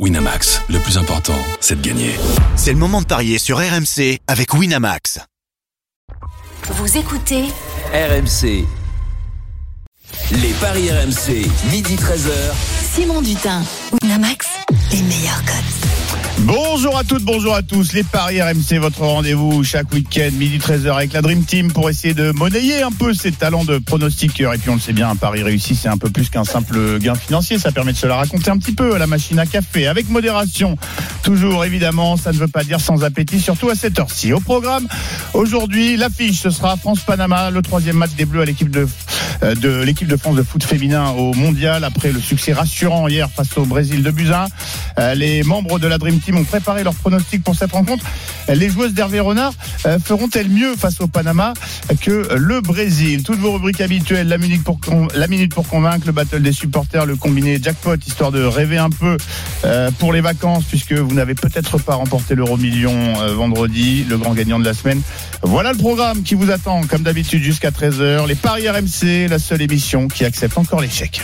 Winamax, le plus important, c'est de gagner. C'est le moment de parier sur RMC avec Winamax. Vous écoutez RMC. Les paris RMC, midi 13h. Simon Dutin. Winamax, les meilleurs codes. Bonjour à toutes, bonjour à tous. Les Paris RMC, votre rendez-vous chaque week-end, midi 13h avec la Dream Team pour essayer de monnayer un peu ses talents de pronostiqueur. Et puis on le sait bien, un pari réussi, c'est un peu plus qu'un simple gain financier. Ça permet de se la raconter un petit peu à la machine à café, avec modération. Toujours, évidemment, ça ne veut pas dire sans appétit, surtout à cette heure-ci. Au programme, aujourd'hui, l'affiche, ce sera France-Panama, le troisième match des Bleus à l'équipe de, euh, l'équipe de France de foot féminin au mondial après le succès rassurant hier face au Brésil de Buzyn. Euh, les membres de la Dream Team ont préparé leurs pronostics pour cette rencontre. Les joueuses d'Hervé Renard euh, feront-elles mieux face au Panama que le Brésil? Toutes vos rubriques habituelles, la minute pour, la minute pour convaincre, le battle des supporters, le combiné jackpot, histoire de rêver un peu euh, pour les vacances, puisque vous n'avez peut-être pas remporté l'euro million euh, vendredi, le grand gagnant de la semaine. Voilà le programme qui vous attend, comme d'habitude, jusqu'à 13h. Les Paris RMC, la seule émission qui accepte encore l'échec.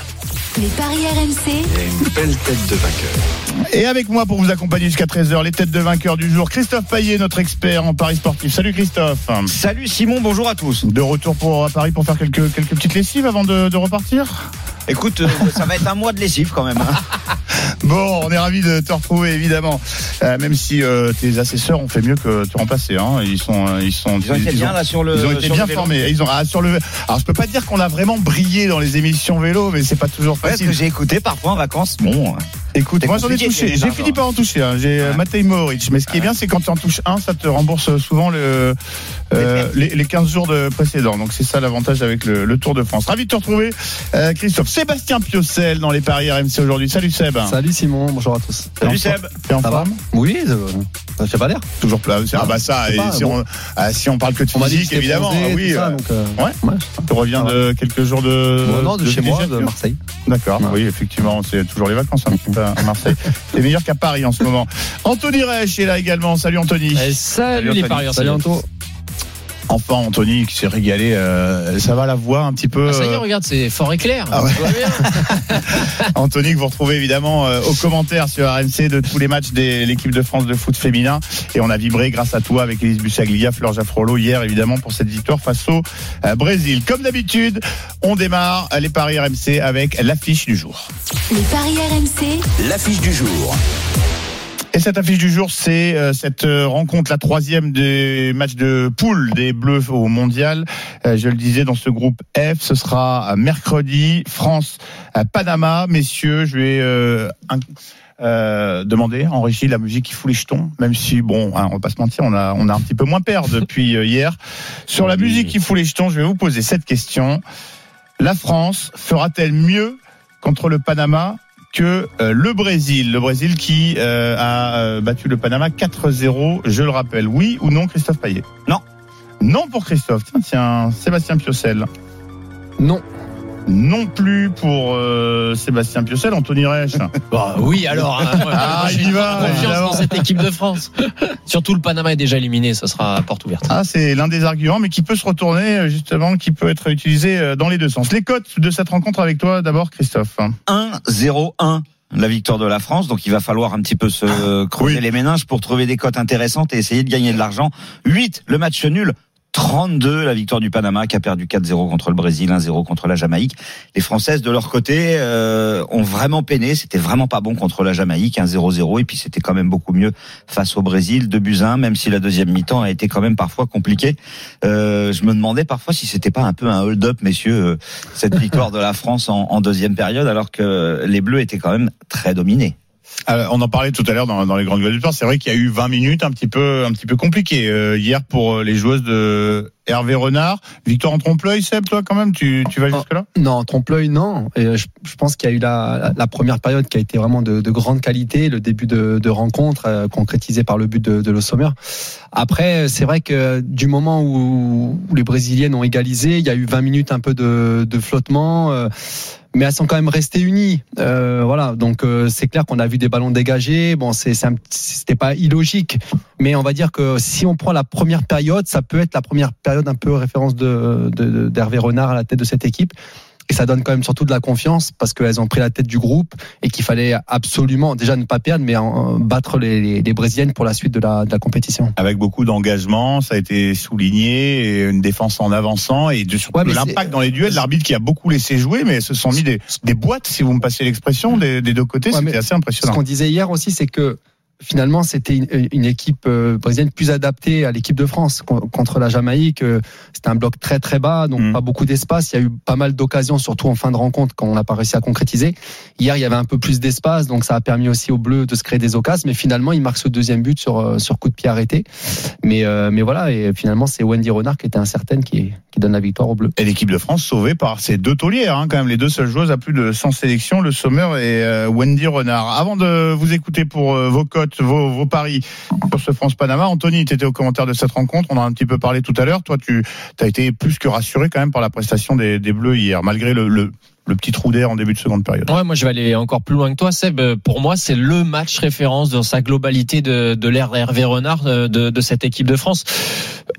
Les paris RMC, Une belle tête de vainqueur. Et avec moi pour vous accompagner jusqu'à 13h, les têtes de vainqueurs du jour, Christophe Paillet, notre expert en Paris sportif. Salut Christophe. Salut Simon, bonjour à tous. De retour pour à Paris pour faire quelques, quelques petites lessives avant de, de repartir? Écoute, euh, ça va être un mois de lessive quand même. hein. Bon, on est ravis de te retrouver évidemment, Euh, même si euh, tes assesseurs ont fait mieux que te remplacer. Hein. Ils sont, euh, ils sont, Ils ont été bien là sur le. Ils ont été sur bien le vélo. formés. Ils ont ah, sur le. Alors je peux pas dire qu'on a vraiment brillé dans les émissions vélo, mais c'est pas toujours Ouais, ce facile. que j'ai écouté parfois en vacances? Bon, Écoute, moi j'en ai touché. J'ai fini par en toucher. hein. J'ai Ouais. Matej Mohoric. Mais ce qui est bien, c'est quand tu en touches un, ça te rembourse souvent le, euh, les, les 15 jours de précédents. Donc c'est ça l'avantage avec le, le Tour de France. Ravi de te retrouver, euh, Christophe. Sébastien Piocel dans les paris RMC aujourd'hui. Salut Seb. Salut Simon, bonjour à tous. Salut Seb. T'es en Ça va forme Oui, ça fait pas l'air. Toujours plat. Ah bah ça. Je sais et pas, si, bon. on, ah, si on parle que de physique, évidemment. bronzé, ah oui. ça, euh, donc, euh, ouais. ouais. tu reviens de quelques jours de. Non, de, chez moi, de Marseille. D'accord, oui, effectivement, c'est toujours les vacances peu à Marseille. C'est meilleur qu'à Paris en ce moment. Anthony Reich est là également. Salut Anthony. Eh, salut, les parieurs. Salut Anto. Enfin, Anthony qui s'est régalé. euh, ça va la voix un petit peu. Ah, ça y est, euh, regarde, c'est fort. Ah ouais. Tout va bien. Anthony que vous retrouvez évidemment euh, aux commentaires sur RMC de tous les matchs de l'équipe de France de foot féminin. Et on a vibré grâce à toi avec Elise Bussaglia, Fleur Jaffrolo hier évidemment pour cette victoire face au euh, Brésil. Comme d'habitude, on démarre les paris RMC avec l'affiche du jour. les paris RMC, L'affiche du jour. Et cette affiche du jour, c'est euh, cette euh, rencontre, la troisième des matchs de poule des Bleus au Mondial. Euh, je le disais, dans ce groupe F, ce sera mercredi, France, à Panama. Messieurs, je vais euh, un- euh, demander en régie la musique qui fout les jetons, même si, bon, hein, on va pas se mentir, on a, on a un petit peu moins peur depuis euh, hier. Sur la musique qui fout les jetons, je vais vous poser cette question. La France fera-t-elle mieux contre le Panama que euh, le Brésil. Le Brésil qui euh, a euh, battu le Panama 4-0, je le rappelle. Oui ou non, Christophe Payet? Non. Non pour Christophe. Tiens, tiens, Sébastien Piocel. Non. Non plus pour euh, Sébastien Piocel, Anthony Reich. Bah, oui, alors. hein, moi, Ah, il y va, Confiance dans cette équipe de France. Surtout le Panama est déjà éliminé, ça sera porte ouverte. Ah, c'est l'un des arguments, mais qui peut se retourner, euh, justement, qui peut être utilisé euh, dans les deux sens. Les cotes de cette rencontre avec toi, d'abord, Christophe. 1-0-1. La victoire de la France, donc il va falloir un petit peu se creuser oui. les méninges pour trouver des cotes intéressantes et essayer de gagner de l'argent. 8, le match nul. 32, la victoire du Panama qui a perdu 4-0 contre le Brésil, 1-0 contre la Jamaïque. Les Françaises de leur côté euh, ont vraiment peiné, c'était vraiment pas bon contre la Jamaïque, 1-0-0 et puis c'était quand même beaucoup mieux face au Brésil, 2 buts 1, même si la deuxième mi-temps a été quand même parfois compliquée. Euh, je me demandais parfois si c'était pas un peu un hold-up, messieurs, euh, cette victoire de la France en, en deuxième période, alors que les Bleus étaient quand même très dominés. Alors, on en parlait tout à l'heure dans, dans les grandes gueules du sport. C'est vrai qu'il y a eu 20 minutes un petit peu, un petit peu compliquées euh, hier pour euh, les joueuses de Hervé Renard. Victoire en trompe-l'œil, Seb, toi quand même, tu, tu vas Oh. jusque là Non, trompe-l'œil, non. Et euh, je, je pense qu'il y a eu la, la- première période qui a été vraiment de, de grande qualité, le début de, de rencontre euh, concrétisé par le but de, de Sommer. Après, c'est vrai que du moment où, où les Brésiliennes ont égalisé, il y a eu 20 minutes un peu de, de flottement. euh, mais elles sont quand même restées unies. Euh, voilà, donc euh, c'est clair qu'on a vu des ballons dégagés. Bon, c'est c'était pas illogique, mais on va dire que si on prend la première période, ça peut être la première période un peu référence de- d'Hervé Renard à la tête de cette équipe. Et ça donne quand même surtout de la confiance parce qu'elles ont pris la tête du groupe et qu'il fallait absolument déjà ne pas perdre, mais en- battre les, les, les brésiliennes pour la suite de la, de la compétition. Avec beaucoup d'engagement, ça a été souligné, une défense en avançant et de, Ouais, l'impact dans les duels. L'arbitre qui a beaucoup laissé jouer, mais se sont mis des, des boîtes, si vous me passez l'expression, des, des deux côtés. Ouais, C'était assez Ce impressionnant. qu'on disait hier aussi, c'est que finalement, c'était une, une équipe euh, brésilienne plus adaptée à l'équipe de France Con- contre la Jamaïque. euh, C'était un bloc très très bas, donc Mm. pas beaucoup d'espace. Il y a eu pas mal d'occasions, surtout en fin de rencontre, quand on n'a pas réussi à concrétiser. Hier, il y avait un peu plus d'espace, donc ça a permis aussi aux Bleus de se créer des occasions. Mais finalement, il marque ce deuxième but sur euh, sur coup de pied arrêté. Mais euh, mais voilà, et finalement, c'est Wendy Renard qui était incertaine qui qui donne la victoire aux Bleus. Et l'équipe de France sauvée par ces deux taulières, hein, quand même, les deux seules joueuses à plus de 100 sélections, le Sommer et euh, Wendy Renard. Avant de vous écouter pour euh, vos cotes, vos, vos paris sur ce France-Panama, Anthony, tu étais au commentaire de cette rencontre, on en a un petit peu parlé tout à l'heure. Toi, tu as été plus que rassuré quand même par la prestation des, des Bleus hier, malgré le, le, le petit trou d'air en début de seconde période. Ouais, moi je vais aller encore plus loin que toi, Seb. Euh, Pour moi, c'est le match référence dans sa globalité de, de l'ère Hervé Renard euh, de, de cette équipe de France.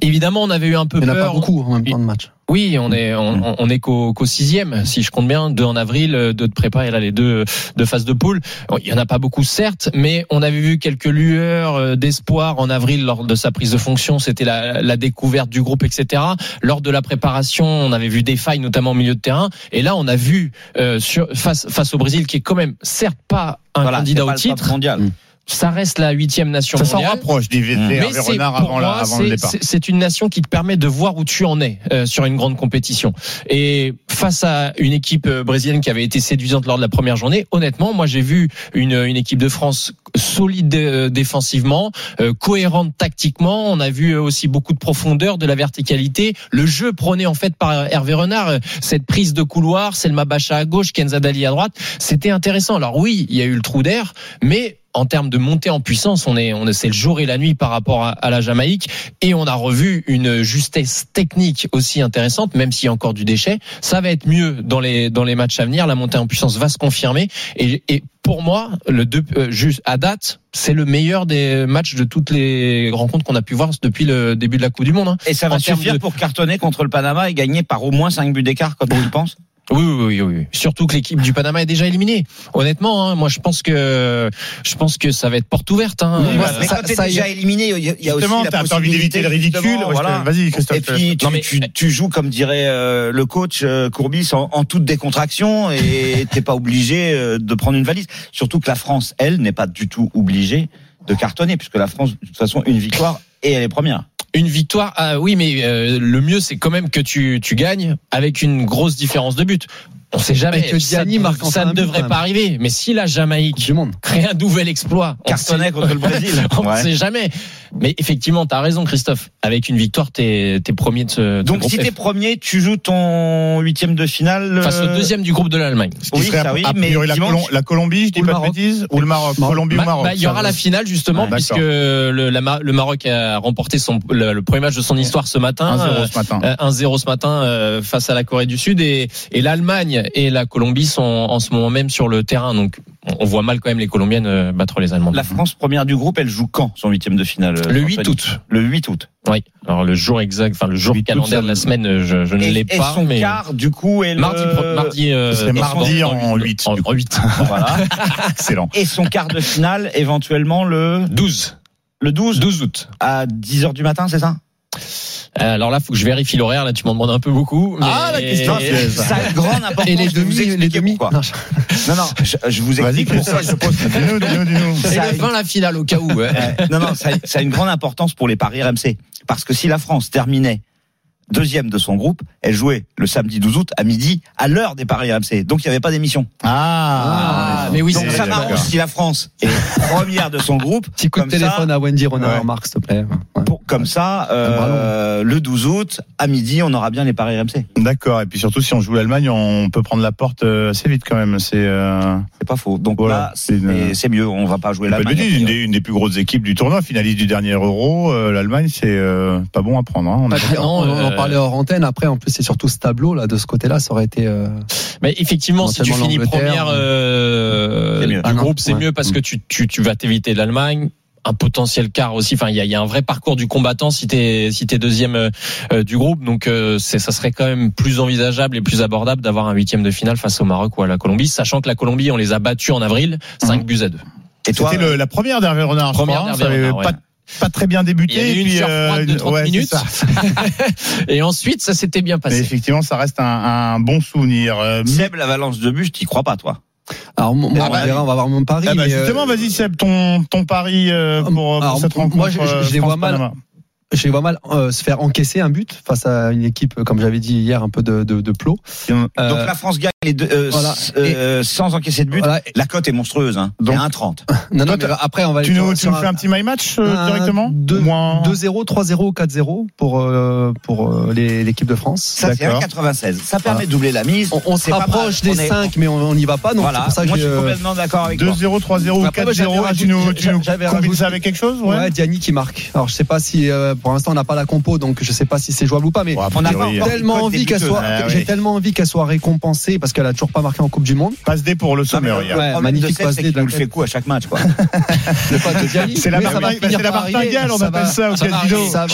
Évidemment, on avait eu un peu Il n'y en a pas peur. beaucoup en même temps de match. Oui, on est on, on est qu'au qu'au sixième, si je compte bien, deux en avril, euh, deux de prépa et là les deux de phase de poule. Il y en a pas beaucoup certes, mais on avait vu quelques lueurs euh, d'espoir en avril lors de sa prise de fonction. C'était la, la découverte du groupe, etc. Lors de la préparation, on avait vu des failles, notamment au milieu de terrain. Et là, on a vu euh, sur, face face au Brésil, qui est quand même certes pas un Voilà, candidat au titre. mondial. Ça reste la huitième nation Ça s'en mondiale. rapproche des Renard avant, la- moi, avant le départ. c'est- c'est une nation qui te permet de voir où tu en es euh, sur une grande compétition. Et face à une équipe euh, brésilienne qui avait été séduisante lors de la première journée, honnêtement, moi j'ai vu une, une équipe de France solide euh, défensivement, euh, cohérente tactiquement. On a vu euh, aussi beaucoup de profondeur, de la verticalité. Le jeu prôné en fait par Hervé Renard, euh, cette prise de couloir, Selma Bacha à gauche, Kenza Dali à droite, c'était intéressant. Alors oui, il y a eu le trou d'air, mais en termes de montée en puissance, on est, on est, c'est le jour et la nuit par rapport à, à la Jamaïque, et on a revu une justesse technique aussi intéressante, même s'il y a encore du déchet. Ça va être mieux dans les dans les matchs à venir. La montée en puissance va se confirmer, et, et pour moi, le deux, euh, juste à date, c'est le meilleur des matchs de toutes les rencontres qu'on a pu voir depuis le début de la Coupe du Monde. hein. Et ça va En suffire de- pour cartonner contre le Panama et gagner par au moins 5 buts d'écart, comme tu le penses Oui, oui, oui, oui, oui. Surtout que l'équipe du Panama est déjà éliminée. Honnêtement, hein, moi je pense que je pense que ça va être porte ouverte. Hein. Oui, Mais ça- quand t'es ça y déjà est. éliminé, il y a, il y a aussi Justement, la t'as t'as envie d'éviter le ridicule. voilà. Vas-y, Christophe. Et puis tu, Non, mais- tu, tu joues comme dirait euh, le coach euh, Courbis en, en toute décontraction et t'es pas obligé euh, de prendre une valise. Surtout que la France, elle, n'est pas du tout obligée de cartonner puisque la France, de toute façon, une victoire et elle est première. Une victoire, ah oui, mais euh, le mieux c'est quand même que tu, tu gagnes avec une grosse différence de but. On sait jamais. Que ça, marque ça ne but, devrait pas arriver. Mais si la Jamaïque Du monde. crée un nouvel exploit, on Cartonner sait- contre le Brésil. on ne Ouais. sait jamais. Mais effectivement, tu as raison, Christophe. Avec une victoire, t'es es premier de ce, de ce Donc si t'es premier, tu joues ton huitième de finale. face au euh, deuxième du groupe de l'Allemagne. Ce qui Oui, serait ça a, oui, a mais priori la, Colom- la Colombie, je dis pas de bêtises, ou le Maroc, Maroc. Colombie Bah, ou Maroc. bah, il y aura la finale justement Ouais, puisque le, la Ma- le Maroc a remporté son le, le premier match de son histoire ce matin. 1-0 ce matin. Euh, 1-0 ce matin euh, face à la Corée du Sud et, et l'Allemagne et la Colombie sont en ce moment même sur le terrain. Donc on- voit mal quand même les Colombiennes euh, battre les Allemandes. La France première du groupe, elle joue quand son huitième de finale euh, Le 8 Anthony août. Le 8 août. Oui. Alors le jour exact, enfin le jour 8 août, calendaire ça- de la semaine, euh, je, je ne Et, l'ai et pas. son mais quart du coup est le mardi, pro- mardi, euh, Ce serait et mardi dans- en dans- 8, En, du coup. en 8. Voilà. Excellent. Et son quart de finale éventuellement le 12. le 12 12 août. à 10h du matin, c'est ça? Alors là, faut que je vérifie l'horaire. Là, tu m'en demandes un peu beaucoup. mais- Ah, la question, c'est- Ça a une grande importance. Et les je demi, les expliquer demi. pourquoi. Non, je- Non non, je, je vous explique pourquoi. Christophe, dis-nous, dis-nous, dis-nous. Et le une- 20 la finale au cas où. ouais. Euh, non, non, ça, ça a une grande importance pour les paris RMC. Parce que si la France terminait deuxième de son groupe, elle jouait le samedi 12 août à midi à l'heure des paris RMC. Donc il n'y avait pas d'émission. Ah, mais oui, Donc c'est ça m'arrange si la France est première de son groupe. Petit coup de téléphone ça, à Wendy Renard, Ouais. Marc, s'il te plaît. Ouais. Comme ça, euh, le 12 août à midi, on aura bien les paris RMC. D'accord. Et puis surtout, si on joue l'Allemagne, on peut prendre la porte euh, assez vite quand même. C'est euh, C'est pas faux. Donc Voilà, là, c'est une- mieux. On va pas jouer pas la de bêtises, une, des, une des plus grosses équipes du tournoi, finaliste du dernier Euro. euh, L'Allemagne, c'est euh, pas bon à prendre. Hein, on on, on en parlait hors antenne. Après, en plus, c'est surtout ce tableau là de ce côté-là. Ça aurait été. euh, Mais effectivement, si tu finis première euh, C'est mieux. du Ah groupe, c'est ouais. mieux parce que tu, tu, tu vas t'éviter de l'Allemagne. Un potentiel quart aussi. Enfin, il y a, il y a un vrai parcours du combattant si t'es si t'es deuxième euh, du groupe. Donc, euh, c'est ça serait quand même plus envisageable et plus abordable d'avoir un huitième de finale face au Maroc ou à la Colombie, sachant que la Colombie, on les a battus en avril, 5 buts à 2. Et toi, C'était le- la première d'Hervé Renard. Première hein, d'Hervé Renard, pas, ouais. pas très bien débuté. Il y a eu et une puis, sueur froide de 30 ouais, c'est minutes. ça. et ensuite, ça s'était bien Mais passé. effectivement, ça reste un, un bon souvenir. Euh, Seb, la valence de but, t'y crois pas, toi? Alors moi, Ah on bah, verra, on va voir mon pari. ah bah, euh, justement, vas-y Seb, ton, ton pari euh, pour, cette rencontre. moi, je- je- je les euh, vois mal. France-Panama. je les vois mal euh, se faire encaisser un but face à une équipe, comme j'avais dit hier, un peu de, de, de plot. Donc Euh, la France gagne les deux, euh, voilà. euh, sans encaisser de but. Voilà. La cote est monstrueuse, hein. Donc- Donc, 1,30. Non, non, mais après, on va Tu nous, tu nous fais un petit my match euh, un directement deux- Ou un- 2-0, 3-0, 4-0 pour, euh, pour euh, les- l'équipe de France. Ça, c'est D'accord. 1,96. Ça permet Voilà. de doubler la mise. On, on se rapproche des On est- 5, mais on n'y va pas. Donc c'est Voilà. pour ça que Moi, je suis complètement d'accord avec toi. 2-0, 3-0 ou Après, moi, 4-0 j'avais et tu nous, combines ça avec quelque chose Ouais, Diani qui marque. Alors je sais pas si pour l'instant on n'a pas la compo, donc je sais pas si c'est jouable ou pas, mais Bon, a On encore- euh, tellement envie qu'elle soit, Ah, j'ai oui. tellement envie qu'elle soit récompensée parce qu'elle a toujours pas marqué en Coupe du Monde. Passe D pour le hier. Ouais, magnifique passe c'est D nous le fait coup à chaque match. C'est la Mais ça va martingale- on appelle ça au casino. Ça,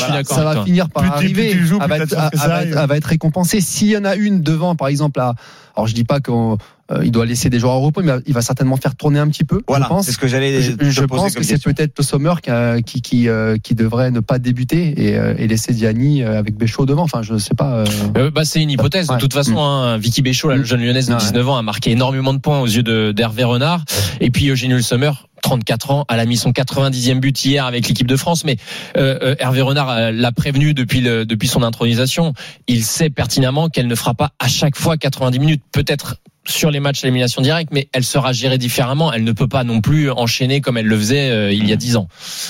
va- finir par arriver. elle, va plus être, récompensée. S'il y en a une devant, par exemple, là, alors je dis pas qu'il doit laisser des joueurs au repos, mais il va certainement faire tourner un petit peu. Voilà. je pense. C'est ce que j'allais Je, te je poser pense comme que c'est peut-être le Sommer qui, a- qui, qui, euh, qui devrait ne pas débuter et, euh, et laisser Diani euh, avec Béchaud devant. Enfin, je sais pas. euh, Euh, bah, c'est une hypothèse. Ouais. De toute façon, hein, Vicky Béchaud, la Mm. jeune lyonnaise de Ouais. 19 ans, a marqué énormément de points aux yeux de- d'Hervé Renard. Et puis Eugénie Le Sommer, 34 ans, elle a mis son 90e but hier avec l'équipe de France. Mais euh, euh, Hervé Renard euh, l'a prévenu depuis, depuis son intronisation. Il sait pertinemment qu'elle ne fera pas à chaque fois 90 minutes. Peut-être sur les matchs à élimination directe, mais elle sera gérée différemment. Elle ne peut pas non plus enchaîner comme elle le faisait euh, il y a 10 ans.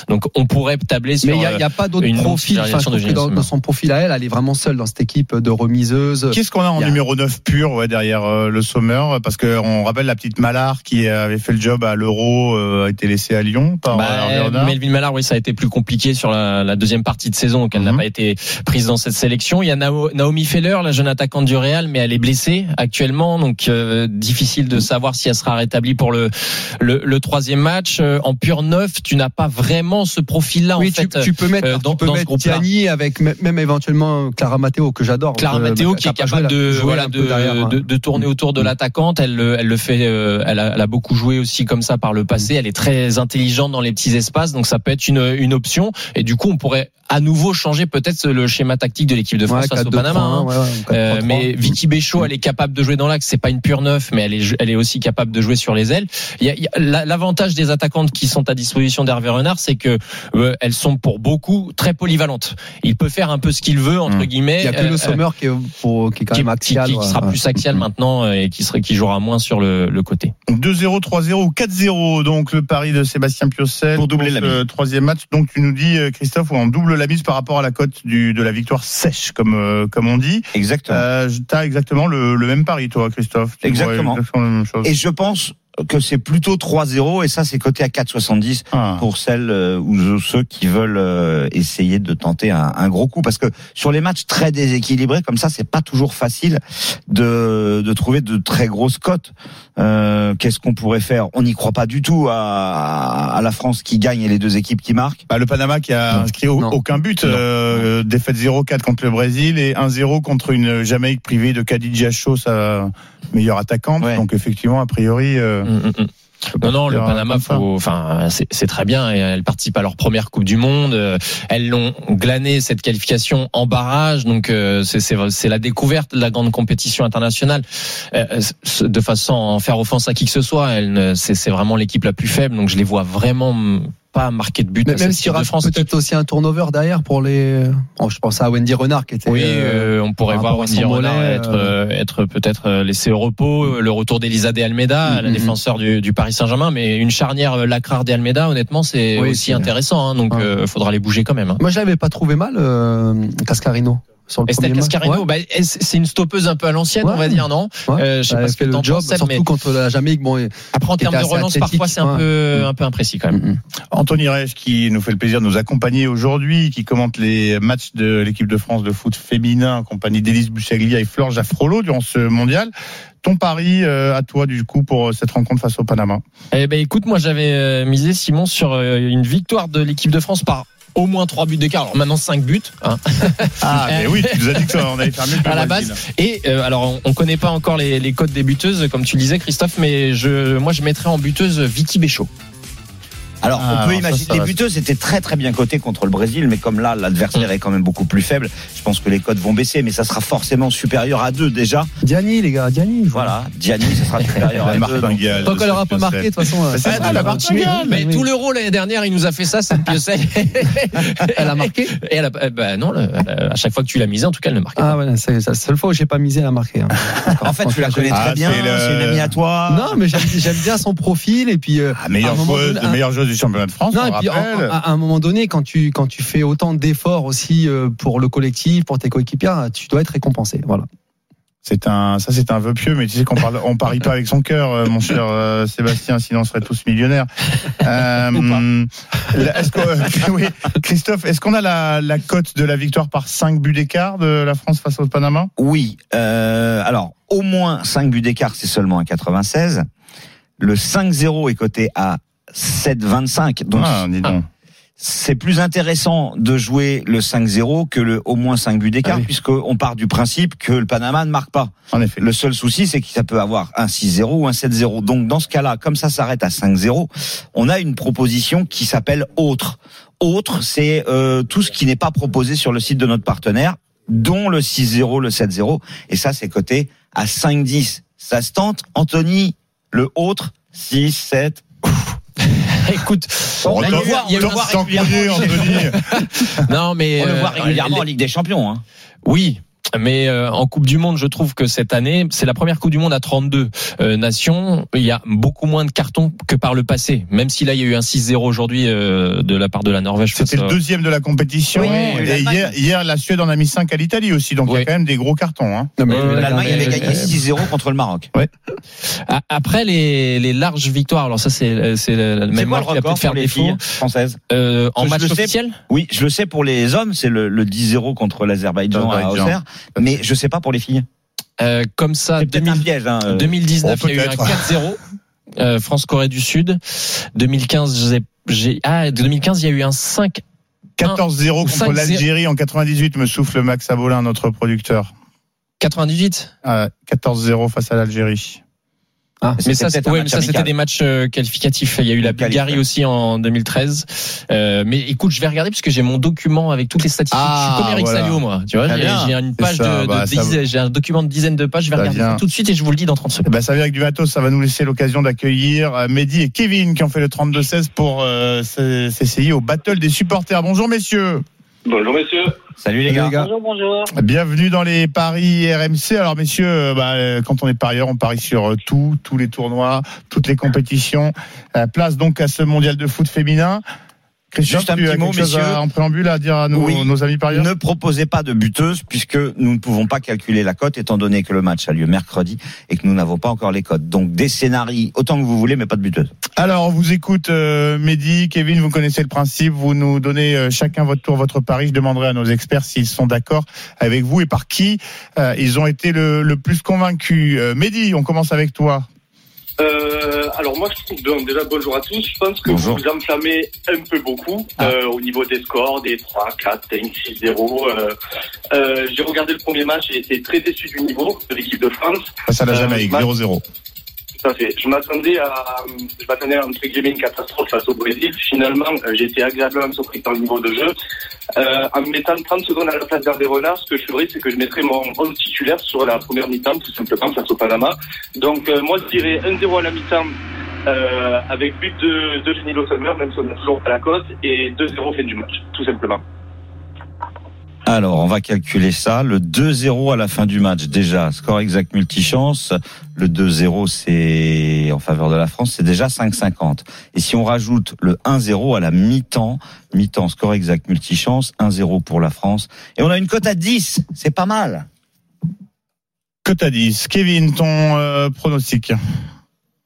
Donc on pourrait tabler sur. Mais il n'y a, euh, a pas d'autres une profils. Enfin, de dans, dans son profil à elle, elle est vraiment seule dans cette équipe de remiseuse. Qu'est-ce qu'on a en a- numéro 9 pur ouais, derrière euh, le Sommer? Parce qu'on rappelle la petite Malard qui avait fait le job à l'Euro, euh, a été laissée à Lyon par Bah, euh. Melvin Mallard, oui, ça a été plus compliqué sur la, la deuxième partie de saison, donc elle n'a Mhm. pas été prise dans cette sélection. Il y a Nao- Naomi Feller, la jeune attaquante du Real, mais elle est blessée actuellement, donc euh, difficile de savoir si elle sera rétablie pour le le, le troisième match. Euh, En pur neuf, tu n'as pas vraiment ce profil-là oui, en fait. tu, tu peux mettre, euh, dans- tu peux dans mettre. Diani avec même éventuellement Clara Matteo que j'adore. Clara Euh, Matteo qui est capable de, voilà, de, derrière, hein. de, de tourner autour de l'attaquante. Elle, le- elle le fait, euh, elle a, elle a beaucoup joué aussi comme ça par le passé. Elle est très intelligente dans les petits espaces, donc ça peut être une, une option. Et du coup, on pourrait à nouveau changer peut-être le schéma tactique de l'équipe de France Ouais, face au 4-2-3, Panama. hein. ouais, ouais, ou 4-3-3. Euh, mais Vicky Béchaud, elle est capable de jouer dans l'axe. C'est pas une pure neuf, mais elle est, elle est aussi capable de jouer sur les ailes. Il y a, il y a- la- l'avantage des attaquantes qui sont à disposition d'Hervé Renard, c'est que euh, elles sont pour beaucoup très polyvalentes. Il peut faire un peu ce qu'il veut entre Mmh. guillemets. Il y a que Euh, le Sommer qui est, pour, qui est quand qui, même qui- axial. qui sera plus axial maintenant euh, et qui serait qui jouera moins sur le, le côté. 2-0, 3-0 ou 4-0. Donc le pari de Sébastien Piocel Pour doubler la ce troisième match. Donc tu nous dis euh, Christophe, où on double la mise par rapport à la cote du de la victoire sèche comme euh, comme on dit. Exactement. Euh, T'as exactement le, le même pari toi Christophe. Tu Exactement. vois exactement la même chose. Et je pense que c'est plutôt 3-0 et ça c'est coté à 4,70 Ah. pour celles euh, ou ceux qui veulent euh, essayer de tenter un, un gros coup parce que sur les matchs très déséquilibrés comme ça c'est pas toujours facile de, de trouver de très grosses cotes. Euh, Qu'est-ce qu'on pourrait faire? On n'y croit pas du tout à, à la France qui gagne et les deux équipes qui marquent. Bah, le Panama qui a Non. inscrit Non. aucun but, euh, défaite 0-4 contre le Brésil et 1-0 contre une Jamaïque privée de Khadija Shaw, sa meilleure attaquante. Ouais. Donc effectivement, a priori, euh, Mm, mm, mm. Non, non, le Panama, faut, enfin, c'est très bien. Et elles participent à leur première Coupe du Monde. Euh, Elles l'ont glané cette qualification en barrage, donc euh, c'est la découverte de la grande compétition internationale. Euh, De façon à en faire offense à qui que ce soit, c'est vraiment l'équipe la plus faible. Donc je les vois vraiment pas marquer de but. Mais même s'il y aura peut-être aussi un turnover derrière pour les. Oh, je pense à Wendy Renard qui était. Oui, euh, euh, on pourrait voir Wendy Renard mollet, être, euh, être peut-être laissé au repos. Le retour d'Elisa de Almeida, la Mhm. défenseur du, du Paris Saint-Germain, mais une charnière euh, Lacrar de Almeida, honnêtement, c'est Oui, aussi intéressant. hein, donc, Ouais. euh, faudra les bouger quand même. hein. Moi, je l'avais pas trouvé mal, Cascarino. Sur le Estelle. Cascarino, Ouais. bah, c'est une stoppeuse un peu à l'ancienne, Ouais. on va dire, non Ouais. Euh, Je sais pas a ce que le job, penses, Seb, surtout mais contre la Jamaïque. Bon, après en qui termes de relance, athlétique, parfois c'est un ouais. peu Mm. un peu imprécis quand même. Mm, mm. Anthony Reich qui nous fait le plaisir de nous accompagner aujourd'hui, qui commente les matchs de l'équipe de France de foot féminin en compagnie d'Élise Buchaglia et Flore Jaffrolo durant ce mondial. Ton pari euh, à toi du coup pour cette rencontre face au Panama? Eh ben écoute, moi j'avais euh, misé Simon sur euh, une victoire de l'équipe de France par au moins 3 buts d'écart. Alors maintenant 5 buts. Hein. Ah mais oui, tu nous as dit que ça, on allait faire mieux que à la base. Et euh, alors on, on connaît pas encore les, les codes des buteuses, comme tu le disais Christophe, mais je, moi je mettrais en buteuse Vicky Béchaud. Alors, Ah, on peut alors ça, imaginer ça les va. buteuses étaient très très bien cotés contre le Brésil, mais comme là l'adversaire est quand même beaucoup plus faible, je pense que les codes vont baisser, mais ça sera forcément supérieur à 2 déjà. Diani, les gars, Diani. Voilà, Diani, ça sera supérieur à La 2. martingale. Tant qu'elle aura cette pas marqué, de toute façon. Mais c'est euh, ça, elle la a martingale. Mais Oui. tout l'euro l'année dernière, il nous a fait ça, cette piocelle. Elle a marqué Et elle a, euh, bah non, le- à chaque fois que tu l'as misé, en tout cas, elle ne marque pas. Ah ouais, c'est c'est la seule fois où j'ai pas misé, elle a marqué. hein. En fait, tu la connais Ah, très bien, c'est c'est une amie à toi. Non, mais j'aime bien son profil et puis. euh, Ah, meilleure joueuse, du championnat de France, Non, on et puis en- rappelle. à, à un moment donné, quand tu quand tu fais autant d'efforts aussi euh, pour le collectif, pour tes coéquipiers, tu dois être récompensé. Voilà. C'est un, ça c'est un vœu pieux, mais tu sais qu'on parle, on parie pas avec son cœur, euh, mon cher euh, Sébastien, sinon on serait tous millionnaires. Euh, là, est-ce que- oui, Christophe, est-ce qu'on a la, la cote de la victoire par 5 buts d'écart de la France face au Panama? Oui, euh, alors au moins 5 buts d'écart, c'est seulement à 96. Le 5-0 est coté à 7,25. Donc Ah, dis donc. c'est plus intéressant de jouer le 5-0 que le au moins 5 buts d'écart, Ah oui. puisqu'on part du principe que le Panama ne marque pas. En effet. Le seul souci, c'est que ça peut avoir un 6-0 ou un 7-0. Donc, dans ce cas-là, comme ça s'arrête à 5-0, on a une proposition qui s'appelle autre. Autre, c'est euh, tout ce qui n'est pas proposé sur le site de notre partenaire, dont le 6-0, le 7-0. Et ça, c'est coté à 5-10. Ça se tente, Anthony, le autre, 6, 7. Écoute, On le il y a eu- voit- régulièrement, Anthony. non mais On le euh, voit régulièrement en Ligue des Champions. Hein. Oui. Mais euh, en Coupe du Monde, je trouve que cette année, c'est la première Coupe du Monde à 32 euh, nations. Il y a beaucoup moins de cartons que par le passé. Même si là, il y a eu un 6-0 aujourd'hui euh, de la part de la Norvège. face C'était le deuxième de la compétition. Oui, et hier, hier, la Suède en a mis 5 à l'Italie aussi. Donc il y Oui. a quand même des gros cartons. Hein. Non, mais Euh, L'Allemagne avait gagné euh, 6-0 contre le Maroc. A- Après les, les larges victoires, alors ça c'est c'est le même quoi qui record peut-être faire défaut. filles françaises Euh, en Je match le sais. officiel Oui, je le sais pour les hommes, c'est le, le 10-0 contre l'Azerbaïdjan à. Auxerre, mais je sais pas pour les filles. euh, Comme ça, C'est peut-être un 2000 piège. Hein. euh. 2019, Oh, il y a eu un peut-être. 4-0. Euh, France-Corée du Sud. 2015, j'ai- ah 2015, il y a eu un 5 14-0 contre 5-0. l'Algérie en 98, me souffle Max Abolin, notre producteur. 98. Ah, 14-0 face à l'Algérie. Ah, Mais ça, c'était ouais, match mais ça, c'était amical. des matchs euh, qualificatifs. Il y a eu la. Bulgarie aussi en 2013. Euh, mais écoute, je vais regarder puisque j'ai mon document avec toutes les statistiques. Ah, je suis comme Eric voilà. Salio, moi. Tu vois, j'ai une page ça, de, bah, de j'ai un document de dizaines de pages. Je vais regarder ça tout de suite et je vous le dis dans 30 Eh secondes. ben, ça vient avec du matos, ça va nous laisser l'occasion d'accueillir euh, Mehdi et Kevin qui ont fait le 32-16 pour euh, s'essayer au battle des supporters. Bonjour messieurs. Bonjour messieurs. Salut les Salut, gars. les gars. Bonjour, bonjour. Bienvenue dans les paris RMC. Alors messieurs, euh, bah, euh, quand on est parieur, on parie sur euh, tout, tous les tournois, toutes les compétitions. Place donc à ce mondial de foot féminin. Christophe, Juste un petit mot, messieurs. à- en préambule à dire à nos, Oui. nos amis parieurs Ne proposez pas de buteuse puisque nous ne pouvons pas calculer la cote étant donné que le match a lieu mercredi et que nous n'avons pas encore les cotes. Donc des scénarios autant que vous voulez mais pas de buteuse. Alors, on vous écoute, euh, Mehdi, Kevin, vous connaissez le principe. Vous nous donnez euh, chacun votre tour, votre pari. Je demanderai à nos experts s'ils sont d'accord avec vous et par qui euh, ils ont été le, le plus convaincus. Mehdi, on commence avec toi. Euh, alors moi je trouve donc déjà bonjour à tous. Je pense que Bonjour. vous vous enflammez un peu beaucoup euh, au niveau des scores, des 3, 4, 5, 6, 0. Euh, j'ai regardé le premier match et été très déçu du niveau de l'équipe de France. Face à la Jamaïque, Max. 0-0. Tout à fait. Je m'attendais à, je m'attendais à entre guillemets une catastrophe face au Brésil. Finalement, euh, j'ai été agréablement surpris par le niveau de jeu. Euh, en me mettant 30 secondes à la place d'Hervé ce que je ferais, c'est que je mettrais mon 11 titulaire sur la première mi-temps, tout simplement, face au Panama. Donc, euh, moi, je dirais 1-0 à la mi-temps, euh, avec but de, de Jenny Sommer, même si on n'a toujours la cote, et 2-0 fin du match, tout simplement. Alors, on va calculer ça. Le 2-0 à la fin du match, déjà, score exact multichance. Le 2-0, c'est en faveur de la France, c'est déjà 5,50. Et si on rajoute le 1-0 à la mi-temps, mi-temps, score exact multichance, 1-0 pour la France. Et on a une cote à 10. C'est pas mal. Cote à 10. Kevin, ton euh, pronostic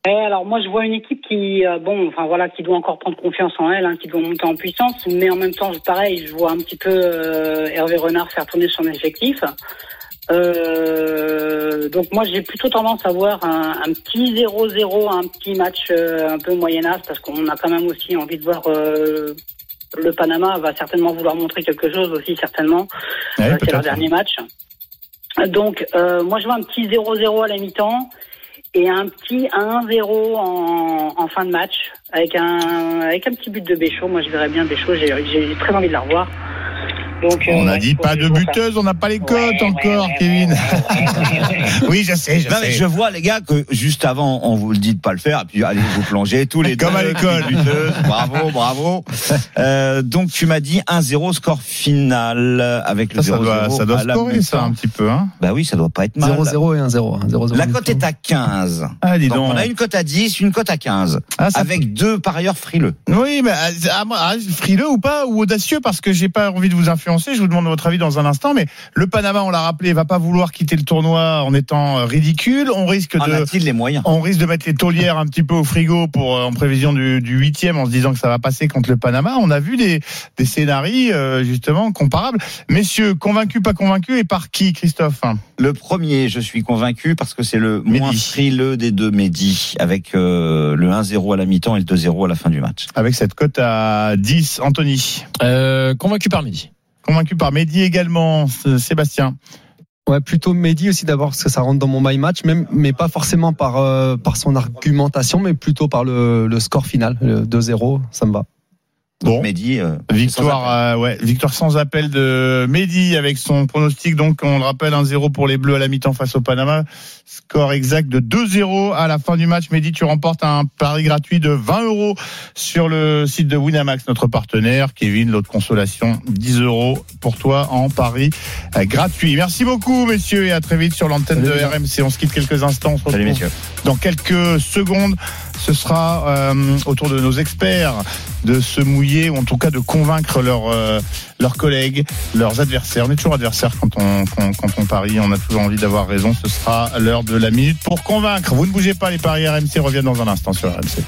Eh, alors moi je vois une équipe qui euh, bon enfin voilà qui doit encore prendre confiance en elle, hein, qui doit monter en puissance, mais en même temps pareil je vois un petit peu euh, Hervé Renard faire tourner son effectif. Euh, donc moi j'ai plutôt tendance à voir un, un petit 0-0, un petit match euh, un peu moyenasse parce qu'on a quand même aussi envie de voir euh, le Panama va certainement vouloir montrer quelque chose aussi certainement. Ouais, c'est leur dernier match. Donc euh, moi je vois un petit 0-0 à la mi-temps et un petit 1-0 en, fin de match avec un avec un petit but de Béchaud. Moi je verrais bien Béchaud, j'ai très envie de la revoir. Donc, euh, On a ouais, dit pas de buteuse, on n'a pas les cotes Ouais, encore, ouais, Kevin. ouais, ouais, oui, je sais, je Non, mais sais. je vois, les gars, que juste avant, on vous le dit de pas le faire, et puis allez vous plonger tous les Comme deux. à l'école. buteuses. Bravo, bravo. Euh, donc, tu m'as dit 1-0 score final avec le Ça, ça 0-0. doit, ça doit scorer, ça, un petit peu. Hein Bah oui, ça doit pas être mal. 0-0 et 1-0. hein, 0-0 La cote est à 15. ah, dis Donc, donc. on a une cote à 10, une cote à 15. Ah, avec deux parieurs frileux. Oui, mais ah, ah, frileux ou pas, ou audacieux, parce que j'ai pas envie de vous influencer. Je vous demande votre avis dans un instant. Mais le Panama, on l'a rappelé, va pas vouloir quitter le tournoi en étant euh, ridicule. On risque En de, a-t-il les moyens? On risque de mettre les taulières un petit peu au frigo pour euh, en prévision du huitième, en se disant que ça va passer contre le Panama. On a vu des des scénarios euh, justement comparables. Messieurs, convaincus, pas convaincus, et par qui, Christophe? Le premier, je suis convaincu parce que c'est le Mehdi. moins frileux des deux Mehdi, avec euh, le 1-0 à la mi-temps et le 2-0 à la fin du match. Avec cette cote à 10, Anthony. Euh, convaincu par midi. Convaincu par Mehdi également, Sébastien. Ouais, plutôt Mehdi aussi d'abord parce que ça rentre dans mon my match, même, mais pas forcément par euh, par son argumentation, mais plutôt par le, le score final, le 2-0, ça me va. Bon. Mehdi, euh, Victoire, euh, ouais, victoire sans appel de Mehdi avec son pronostic. Donc, on le rappelle, 1-0 pour les Bleus à la mi-temps face au Panama. Score exact de 2-0 à la fin du match. Mehdi, tu remportes un pari gratuit de 20 euros sur le site de Winamax, notre partenaire. Kevin, l'autre consolation, 10 euros pour toi en pari euh, gratuit. Merci beaucoup, messieurs, et à très vite sur l'antenne de. RMC. On se quitte quelques instants. On se salut retrouve messieurs. dans quelques secondes. Ce sera euh, autour de nos experts de se mouiller ou en tout cas de convaincre leurs euh, leurs collègues, leurs adversaires. On est toujours adversaires quand on quand, quand on parie. On a toujours envie d'avoir raison. Ce sera l'heure de la minute pour convaincre. Vous ne bougez pas. Les paris RMC reviennent dans un instant sur RMC.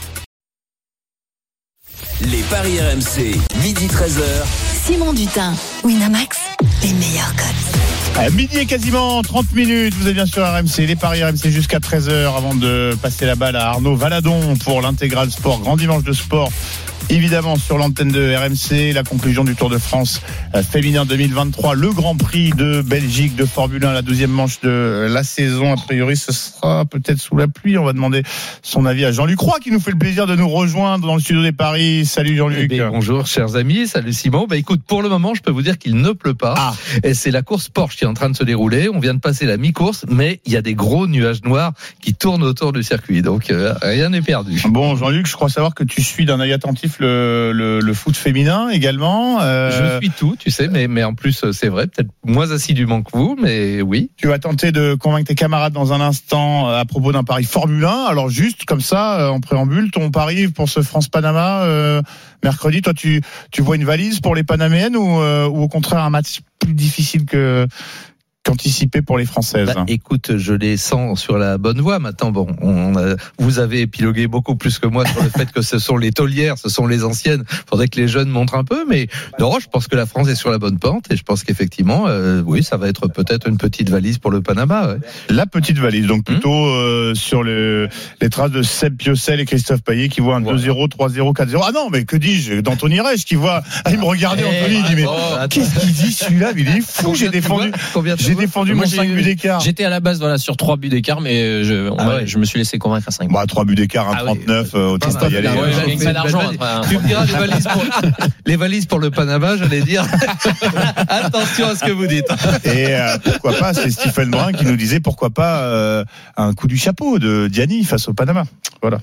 Les paris RMC, midi 13h. Simon Dutin, Winamax, les meilleurs cotes. À midi et quasiment 30 minutes, vous êtes bien sur RMC, les paris RMC jusqu'à 13h avant de passer la balle à Arnaud Valadon pour l'intégral sport, grand dimanche de sport. Évidemment sur l'antenne de RMC, la conclusion du Tour de France euh, féminin 2023, le Grand Prix de Belgique de Formule 1, la deuxième manche de la saison. A priori, ce sera peut-être sous la pluie. On va demander son avis à Jean-Luc Roy qui nous fait le plaisir de nous rejoindre dans le studio des paris. Salut Jean-Luc. Eh bonjour chers amis, salut Simon. Bah écoute, pour le moment, je peux vous dire qu'il ne pleut pas. Ah. Et c'est la course Porsche qui est en train de se dérouler. On vient de passer la mi-course, mais il y a des gros nuages noirs qui tournent autour du circuit. Donc euh, rien n'est perdu. Bon, Jean-Luc, je crois savoir que tu suis d'un œil attentif le, le, le foot féminin également. Euh, Je suis tout, tu sais, mais, mais en plus, euh, c'est vrai, peut-être moins assidûment que vous, mais oui. Tu vas tenter de convaincre tes camarades dans un instant euh, à propos d'un pari Formule 1. Alors juste comme ça, en préambule, ton pari pour ce France-Panama euh, mercredi, toi tu, tu vois une valise pour les Panaméennes ou, euh, ou au contraire un match plus difficile que qu'anticipé pour les Françaises Bah, écoute, je les sens sur la bonne voie. Maintenant, bon, on a- vous avez épilogué beaucoup plus que moi sur le fait que ce sont les taulières, ce sont les anciennes. Faudrait que les jeunes montrent un peu, mais non, je pense que la France est sur la bonne pente et je pense qu'effectivement, euh, oui, ça va être peut-être une petite valise pour le Panama. ouais. La petite valise, donc plutôt euh, sur le, les traces de Seb Piocel et Christophe Payet qui voient un Voilà. 2-0, 3-0, 4-0. Ah non, mais que dis-je d'Anthony Reich qui voit, ah, il me regardait Eh, Anthony, il dit mais qu'est-ce qu'il dit celui-là Il est fou, j'ai défendu, Combien vois défendu Moi, mon j'ai 5 eu- buts d'écart. J'étais à la base voilà sur trois buts d'écart, mais je, on Ah ouais. je me suis laissé convaincre à 5 Bah, 3 buts d'écart, oui. 1,39, euh, au Pas test mal. à y aller. Ah ouais, Ouais, j'ai j'avais fait pas d'argent. Tu me diras les valises pour, les valises pour le Panama, j'allais dire. Attention à ce que vous dites. Et euh, pourquoi pas, c'est Stephen Brun qui nous disait pourquoi pas euh, un coup du chapeau de Diani face au Panama. Voilà.